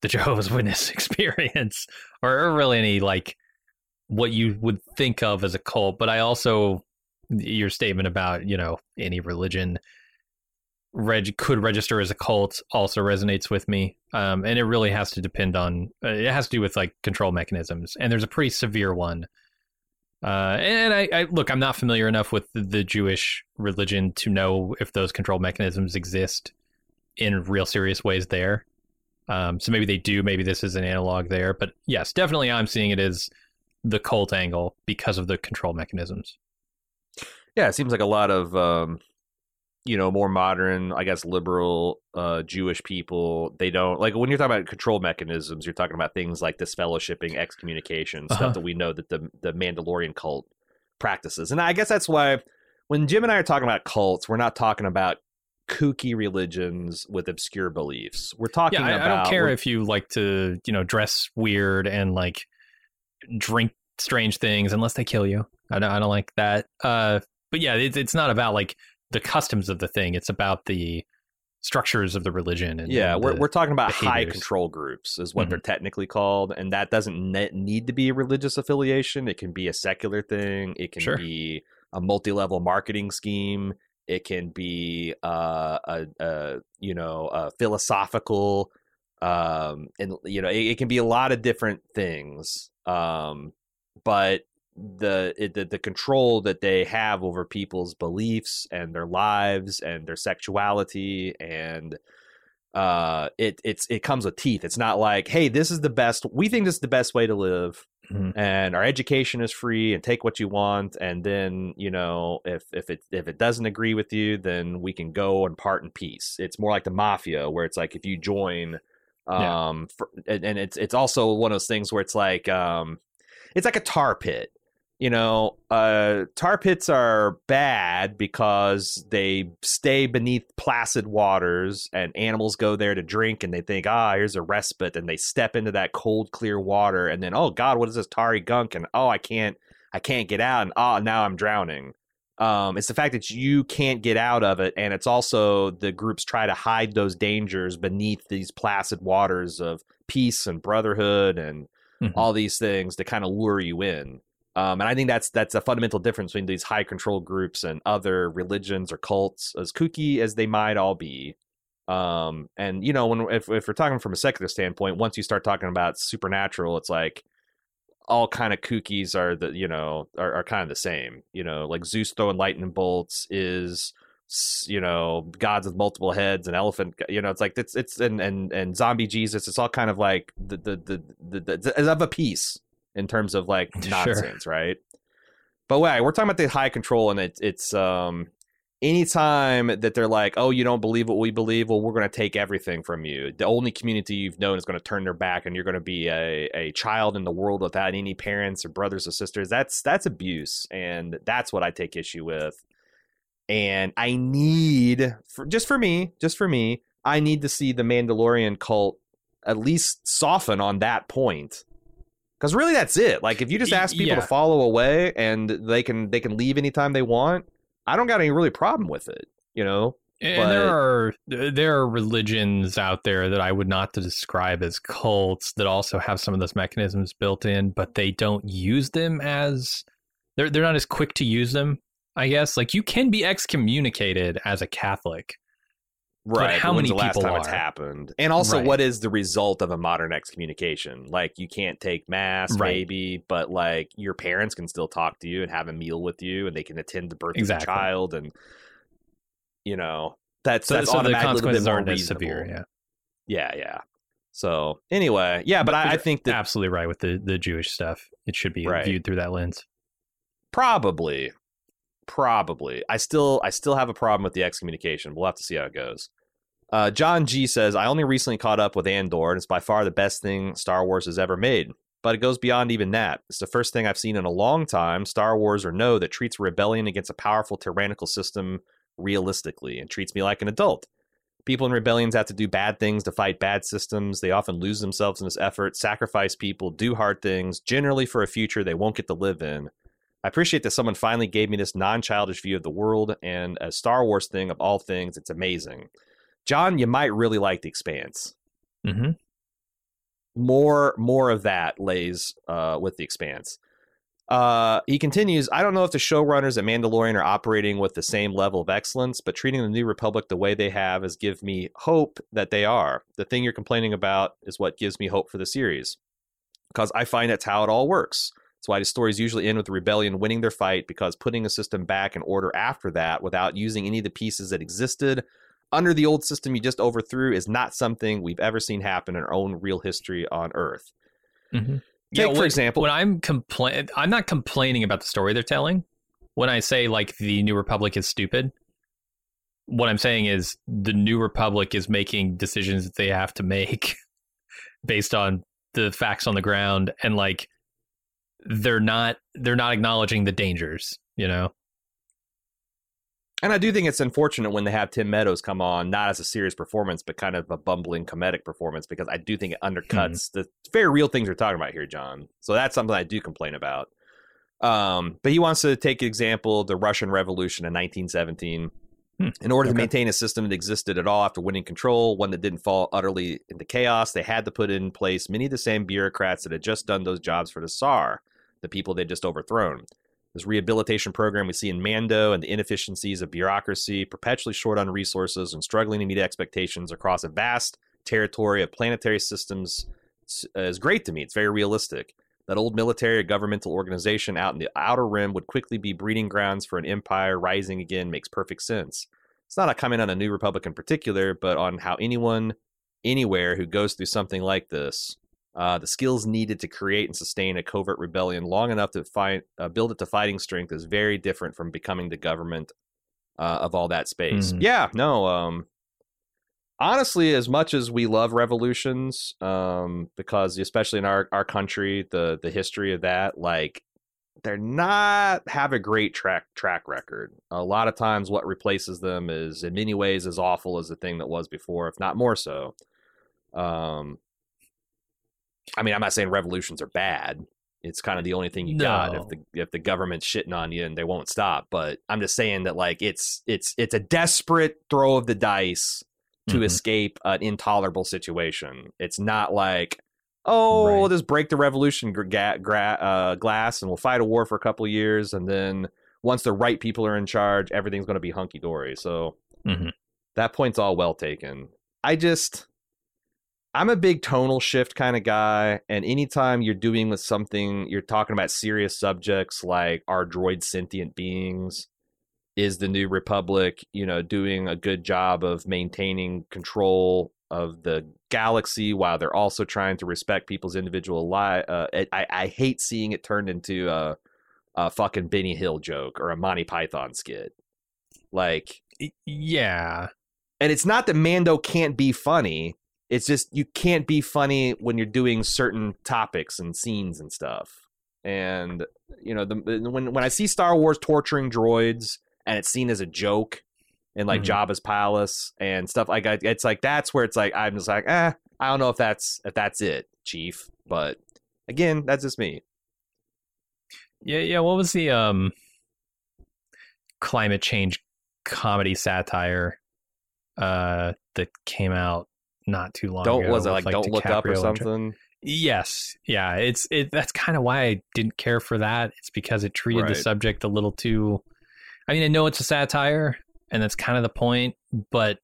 the Jehovah's Witness experience, or, really any like what you would think of as a cult. But I also your statement about you know any religion reg could register as a cult also resonates with me um, and it really has to depend on uh, it has to do with like control mechanisms and there's a pretty severe one uh, and I, I look i'm not familiar enough with the, the jewish religion to know if those control mechanisms exist in real serious ways there. Um, so maybe they do maybe this is an analog there but yes definitely i'm seeing it as the cult angle because of the control mechanisms. Yeah, it seems like a lot of um, you know more modern, I guess, liberal uh, Jewish people. They don't like when you're talking about control mechanisms. You're talking about things like disfellowshipping, excommunication, Uh-huh. stuff that we know that the the Mandalorian cult practices. And I guess that's why when Jim and I are talking about cults, we're not talking about kooky religions with obscure beliefs. We're talking yeah, I, about I don't care if you like to, you know, dress weird and like drink strange things unless they kill you. I don't, I don't like that. Uh, but yeah, it's it's not about like the customs of the thing. It's about the structures of the religion. And Yeah, we're, we're talking about high control groups, is what Mhm. they're technically called, and that doesn't ne- need to be a religious affiliation. It can be a secular thing. It can Sure. be a multi-level marketing scheme. It can be uh, a, a you know a philosophical, um, and you know it, it can be a lot of different things. Um, but the, it, the the control that they have over people's beliefs and their lives and their sexuality and uh it it's it comes with teeth it's not like hey this is the best we think this is the best way to live Mhm. and our education is free and take what you want and then you know if if it if it doesn't agree with you then we can go and part in peace it's more like the mafia where it's like if you join Yeah. um for, and, and it's it's also one of those things where it's like um it's like a tar pit you know uh tar pits are bad because they stay beneath placid waters and animals go there to drink and they think ah here's a respite and they step into that cold clear water and then oh god what is this tarry gunk? and oh i can't i can't get out and oh now i'm drowning. Um it's the fact that you can't get out of it and it's also the groups try to hide those dangers beneath these placid waters of peace and brotherhood and Mhm. all these things to kind of lure you in um, and I think that's that's a fundamental difference between these high control groups and other religions or cults, as kooky as they might all be. Um, and you know, when if if we're talking from a secular standpoint, once you start talking about supernatural, it's like all kind of kookies are the you know are, are kind of the same. You know, like Zeus throwing lightning bolts is you know gods with multiple heads and elephant you know it's like it's it's and and and zombie jesus it's all kind of like the the the, the, the, the of a piece in terms of like Sure. nonsense right? But wait we're talking about the high control and it, it's um anytime that they're like oh you don't believe what we believe? Well we're going to take everything from you. The only community you've known is going to turn their back and you're going to be a, a child in the world without any parents or brothers or sisters. That's that's abuse and that's what i take issue with. And i need for, just for me just for me i need to see the mandalorian cult at least soften on that point because really that's it like if you just ask people to follow away and they can they can leave anytime they want i don't got any really problem with it you know And But- there are uh, there are religions out there that I would not describe as cults that also have some of those mechanisms built in, but they don't use them as they're they're not as quick to use them. I guess like you can be excommunicated as a Catholic. Right how but when's many the last people time it's are? happened and also Right. what is the result of a modern excommunication like you can't take mass Right. maybe but like your parents can still talk to you and have a meal with you and they can attend the birth Exactly. of a child and you know that's So, that's so the automatically a little consequences more aren't as severe. Yeah, yeah yeah so anyway yeah but, I, I think that absolutely right with the the Jewish stuff. It should be Right. viewed through that lens. Probably. Probably. I still I still have a problem with the excommunication. We'll have to see how it goes. Uh, John G says, I only recently caught up with Andor, and it's by far the best thing Star Wars has ever made. But it goes beyond even that. It's the first thing I've seen in a long time, Star Wars or no, that treats rebellion against a powerful tyrannical system realistically and treats me like an adult. People in rebellions have to do bad things to fight bad systems. They often lose themselves in this effort, sacrifice people, do hard things, generally for a future they won't get to live in. I appreciate that someone finally gave me this non childish view of the world and a Star Wars thing of all things. It's amazing. John, you might really like The Expanse. hmm More, more of that lays uh, with The Expanse. Uh, he continues, I don't know if the showrunners at Mandalorian are operating with the same level of excellence, but treating the New Republic the way they have has give me hope that they are. The thing you're complaining about is what gives me hope for the series. Because I find that's how it all works. That's why the stories usually end with the rebellion winning their fight, because putting a system back in order after that without using any of the pieces that existed under the old system you just overthrew is not something we've ever seen happen in our own real history on Earth. hmm Take, for example, when I'm complain, I'm not complaining about the story they're telling. When I say like the New Republic is stupid, what I'm saying is the New Republic is making decisions that they have to make based on the facts on the ground, and like they're not they're not acknowledging the dangers. You know, And I do think it's unfortunate when they have Tim Meadows come on, not as a serious performance, but kind of a bumbling comedic performance, because I do think it undercuts the very real things we're talking about here, John. So that's something I do complain about. Um, but he wants to take example the Russian Revolution in 1917. Hmm. In order to maintain a system that existed at all after winning control, one that didn't fall utterly into chaos, they had to put in place many of the same bureaucrats that had just done those jobs for the Tsar, the people they'd just overthrown. This rehabilitation program we see in Mando and the inefficiencies of bureaucracy, perpetually short on resources and struggling to meet expectations across a vast territory of planetary systems uh, is great to me. It's very realistic. That old military or governmental organization out in the outer rim would quickly be breeding grounds for an empire rising again makes perfect sense. It's not a comment on a New Republic in particular, but on how anyone, anywhere who goes through something like this uh, the skills needed to create and sustain a covert rebellion long enough to find uh, build it to fighting strength is very different from becoming the government uh, of all that space. Mhm. Yeah, no. Um, honestly, as much as we love revolutions, um, because especially in our our country, the the history of that, like they're not have a great track track record. A lot of times, what replaces them is in many ways as awful as the thing that was before, if not more so. Um, I mean, I'm not saying revolutions are bad. It's kind of the only thing you got if the if the government's shitting on you and they won't stop. But I'm just saying that like it's it's it's a desperate throw of the dice to Mhm. escape an intolerable situation. It's not like oh Right. we'll just break the revolution gr- ga- gra- uh, glass and we'll fight a war for a couple of years and then once the right people are in charge, everything's going to be hunky dory. So Mhm. that point's all well taken. I just I'm a big tonal shift kind of guy, and anytime you're doing with something, you're talking about serious subjects like are droids sentient beings. is the New Republic, you know, doing a good job of maintaining control of the galaxy while they're also trying to respect people's individual life. Uh, I, I hate seeing it turned into a, a fucking Benny Hill joke or a Monty Python skit. Like, yeah. And it's not that Mando can't be funny. It's just you can't be funny when you're doing certain topics and scenes and stuff. And you know, the when when I see Star Wars torturing droids and it's seen as a joke in like mm-hmm. Jabba's palace and stuff like that, it's like that's where it's like I'm just like, eh, I don't know if that's if that's it, Chief. But again, that's just me. Yeah, yeah. What was the um climate change comedy satire uh that came out not too long don't ago? was it like, like don't DiCaprio look up or something? Yes, yeah. It's it. That's kind of why I didn't care for that. It's because it treated right. the subject a little too. I mean, I know it's a satire, and that's kind of the point, but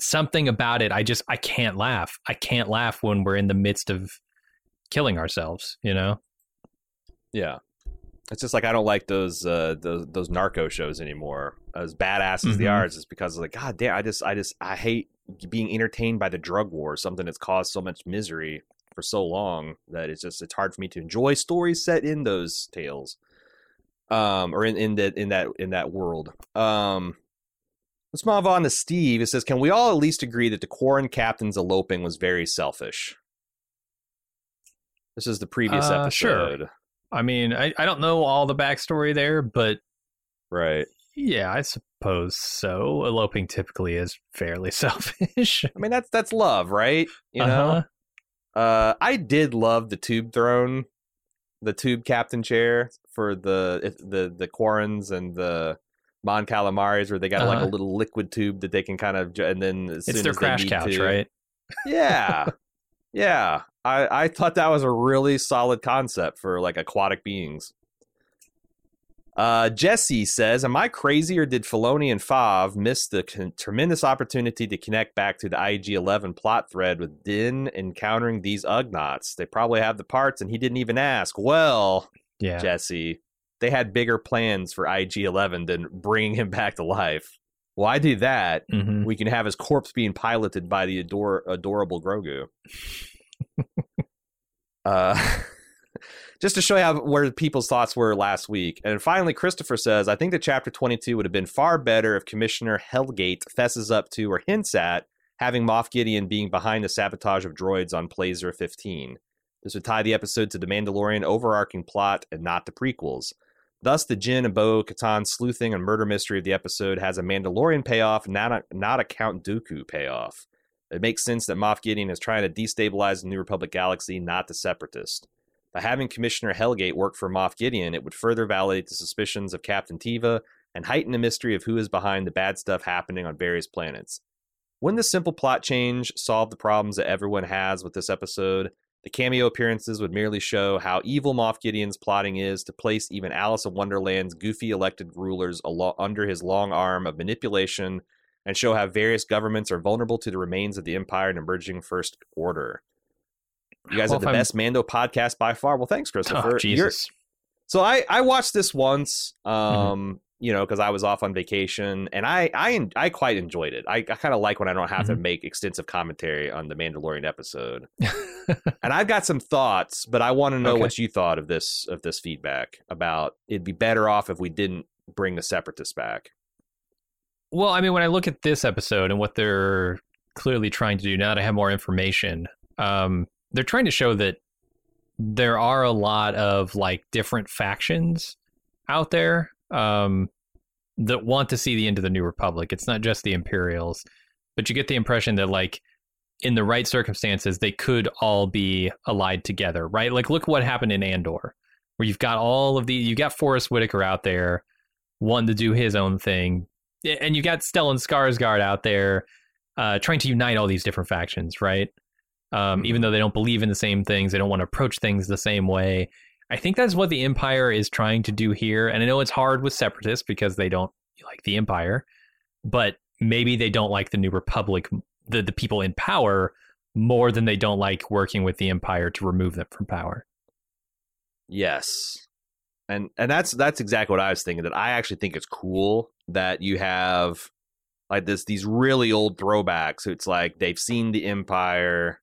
something about it, I just I can't laugh. I can't laugh when we're in the midst of killing ourselves. You know. Yeah, it's just like I don't like those uh, those those narco shows anymore. As badass as mm-hmm. they are, it's just because like God damn, I just I just I hate being entertained by the drug war, something that's caused so much misery for so long that it's just it's hard for me to enjoy stories set in those tales um or in in that in that in that world. Um let's move on to steve. It says can we all at least agree that the Quarren captain's eloping was very selfish? This is the previous uh, episode. Sure. i mean I, I don't know all the backstory there but right yeah i suppose so eloping typically is fairly selfish i mean that's that's love right you uh-huh. know uh, I did love the tube throne, the tube captain chair for the the the Quarrens and the Mon Calamaris, where they got uh-huh. like a uh-huh. little liquid tube that they can kind of, and then it's their crash couch, to, right? Yeah, yeah. I I thought that was a really solid concept for like aquatic beings. Uh, Jesse says, "Am I crazy, or did Filoni and Fav miss the con- tremendous opportunity to connect back to the IG-11 plot thread with Din encountering these Ugnaughts? They probably have the parts, and he didn't even ask." Well, yeah, Jesse, they had bigger plans for IG-11 than bringing him back to life. Why do that? Mm-hmm. We can have his corpse being piloted by the ador- adorable Grogu. uh. just to show you how, where people's thoughts were last week. And finally, Christopher says, I think that chapter 22 would have been far better if Commissioner Helgait fesses up to or hints at having Moff Gideon being behind the sabotage of droids on Plazir 15. This would tie the episode to the Mandalorian overarching plot and not the prequels. Thus, the Din and Bo Katan sleuthing and murder mystery of the episode has a Mandalorian payoff, not a, not a Count Dooku payoff. It makes sense that Moff Gideon is trying to destabilize the New Republic galaxy, not the Separatists. By having Commissioner Helgait work for Moff Gideon, it would further validate the suspicions of Captain Teva and heighten the mystery of who is behind the bad stuff happening on various planets. Wouldn't this simple plot change solve the problems that everyone has with this episode? The cameo appearances would merely show how evil Moff Gideon's plotting is to place even Alice of Wonderland's goofy elected rulers under his long arm of manipulation and show how various governments are vulnerable to the remains of the Empire and emerging First Order. You guys well, have the best Mando podcast by far. Well, thanks, Christopher. Oh, Jesus. You're... so I I watched this once, mm-hmm. um, mm-hmm. you know, because I was off on vacation, and I I I quite enjoyed it. I, I kind of like when I don't have mm-hmm. to make extensive commentary on the Mandalorian episode. and I've got some thoughts, but I want to know okay. what you thought of this of this feedback about it'd be better off if we didn't bring the separatists back. Well, I mean, when I look at this episode and what they're clearly trying to do now to have more information, um, they're trying to show that there are a lot of like different factions out there um, that want to see the end of the New Republic. It's not just the Imperials, but you get the impression that like in the right circumstances they could all be allied together, right? Like look what happened in Andor, where you've got all of the you got Forest Whitaker out there wanting to do his own thing, and you've got Stellan Skarsgård out there uh, trying to unite all these different factions, right? Um, even though they don't believe in the same things, they don't want to approach things the same way. I think that's what the Empire is trying to do here. And I know it's hard with separatists because they don't like the Empire, but maybe they don't like the New Republic, the, the people in power, more than they don't like working with the Empire to remove them from power. Yes. and and that's that's exactly what I was thinking. That I actually think it's cool that you have like this these really old throwbacks. It's like they've seen the Empire.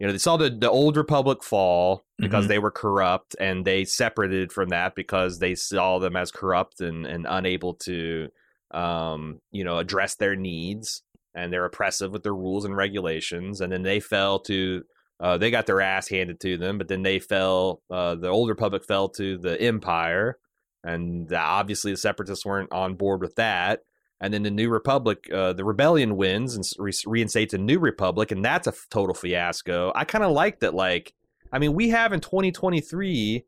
You know, they saw the, the old Republic fall because Mhm. they were corrupt, and they separated from that because they saw them as corrupt and, and unable to, um, you know, address their needs, and they're oppressive with their rules and regulations. And then they fell to, uh, they got their ass handed to them, but then they fell. Uh, the old Republic fell to the Empire, and obviously the Separatists weren't on board with that and then the New Republic, uh, the rebellion wins and re- reinstates a New Republic, and that's a f- total fiasco. I kind of like that. Like, I mean, we have in 2023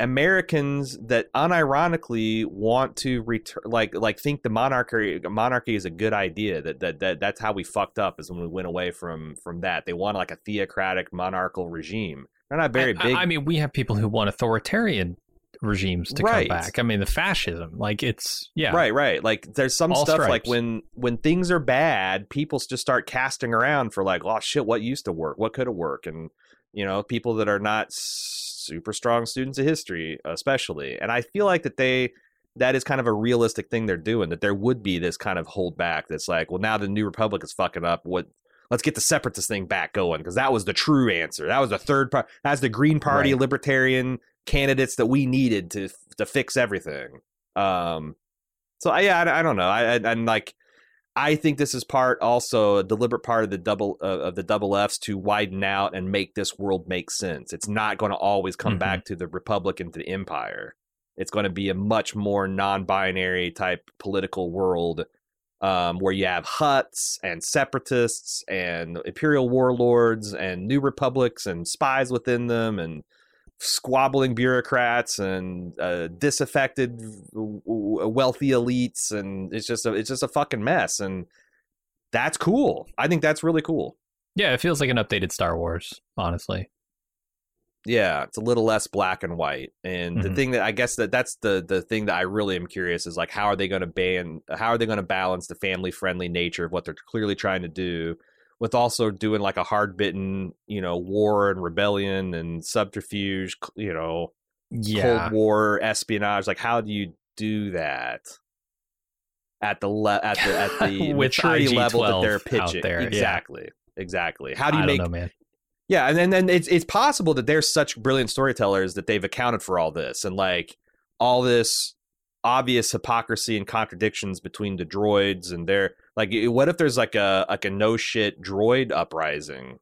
Americans that unironically want to return, like, like think the monarchy monarchy is a good idea. That, that that that's how we fucked up is when we went away from from that. They want like a theocratic monarchical regime. They're not very I, big. I mean, we have people who want authoritarian regimes to Right. come back. I mean, the fascism, like it's yeah, Right, right. Like there's some All stuff like when when things are bad, people just start casting around for like, oh shit, what used to work? What could have worked? And you know, people that are not super strong students of history, especially. And I feel like that they that is kind of a realistic thing they're doing. That there would be this kind of holdback. That's like, well, now the new republic is fucking up. What? Let's get the separatist thing back going because that was the true answer. That was the third part. That's the Green Party Right. libertarian candidates that we needed to to fix everything. Um, so I, yeah, I, I don't know. I, I and like I think this is part also a deliberate part of the double uh, of the double Fs to widen out and make this world make sense. It's not going to always come Mhm. back to the Republic and to the Empire. It's going to be a much more non-binary type political world um, where you have Hutts and separatists and imperial warlords and new republics and spies within them and squabbling bureaucrats and uh, disaffected wealthy elites and it's just a it's just a fucking mess and that's cool i think that's really cool Yeah, it feels like an updated Star Wars, honestly. yeah it's a little less black and white and the Mhm. thing that i guess that that's the the thing that i really am curious is like how are they going to ban how are they going to balance the family friendly nature of what they're clearly trying to do with also doing like a hard bitten you know war and rebellion and subterfuge you know Yeah, Cold War espionage. Like, how do you do that at the le- at the at the maturity level that they're pitching? there, yeah. exactly, exactly. How do you I make? don't know, man. Yeah, and then then it's it's possible that they're such brilliant storytellers that they've accounted for all this and like all this obvious hypocrisy and contradictions between the droids and their like. What if there's like a like a no shit droid uprising?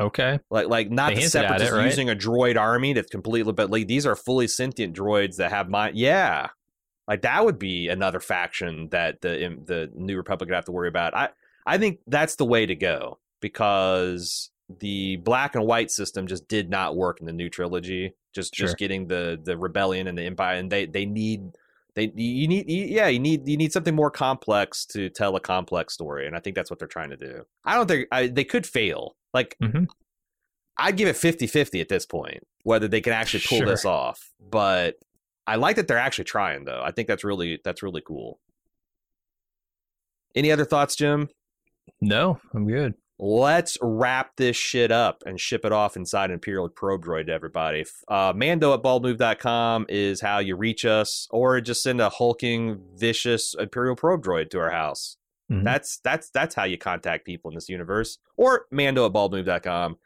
Okay, Like, like not They the at it, separatists right? using a droid army that's completely, but like these are fully sentient droids that have mind. Yeah, like that would be another faction that the the New Republic would have to worry about. I I think that's the way to go because the black and white system just did not work in the new trilogy. Just Sure. just getting the the rebellion and the empire, and they they need. They you need you- yeah you need you need something more complex to tell a complex story and I think that's what they're trying to do. I don't think I, they could fail. Like Mhm. I'd give it 50-50 at this point whether they can actually pull Sure. this off. But I like that they're actually trying though. I think that's really that's really cool. Any other thoughts, Jim? no, I'm good. Let's wrap this shit up and ship it off inside an Imperial Probe Droid to everybody. Uh, Mando at baldmove.com is how you reach us, or just send a hulking, vicious Imperial Probe Droid to our house. Mhm. That's that's that's how you contact people in this universe. Or Mando at baldmove.com.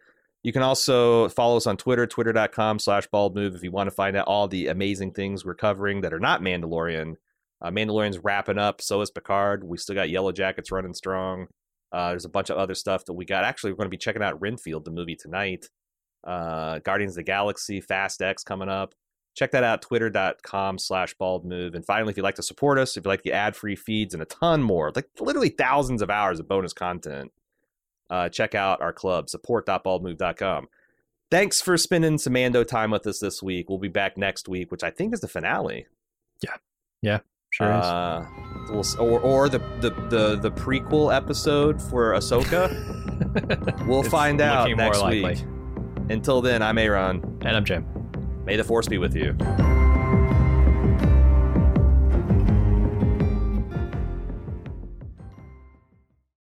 You can also follow us on Twitter, twitter.com slash baldmove if you want to find out all the amazing things we're covering that are not Mandalorian. Uh, Mandalorian's wrapping up, so is Picard. We still got Yellow Jackets running strong. Uh, there's a bunch of other stuff that we got. Actually, we're going to be checking out Renfield, the movie tonight. Uh, Guardians of the Galaxy, Fast X coming up. Check that out, twitter.com slash bald move. And finally, if you'd like to support us, if you like the ad free feeds and a ton more, like literally thousands of hours of bonus content, uh, check out our club, support.baldmove.com. Thanks for spending some Mando time with us this week. We'll be back next week, which I think is the finale. Sure. Uh, we'll, or or the, the, the, the prequel episode for Ahsoka. We'll It's find out next week. Until then, I'm Aaron. And I'm Jim. May the force be with you.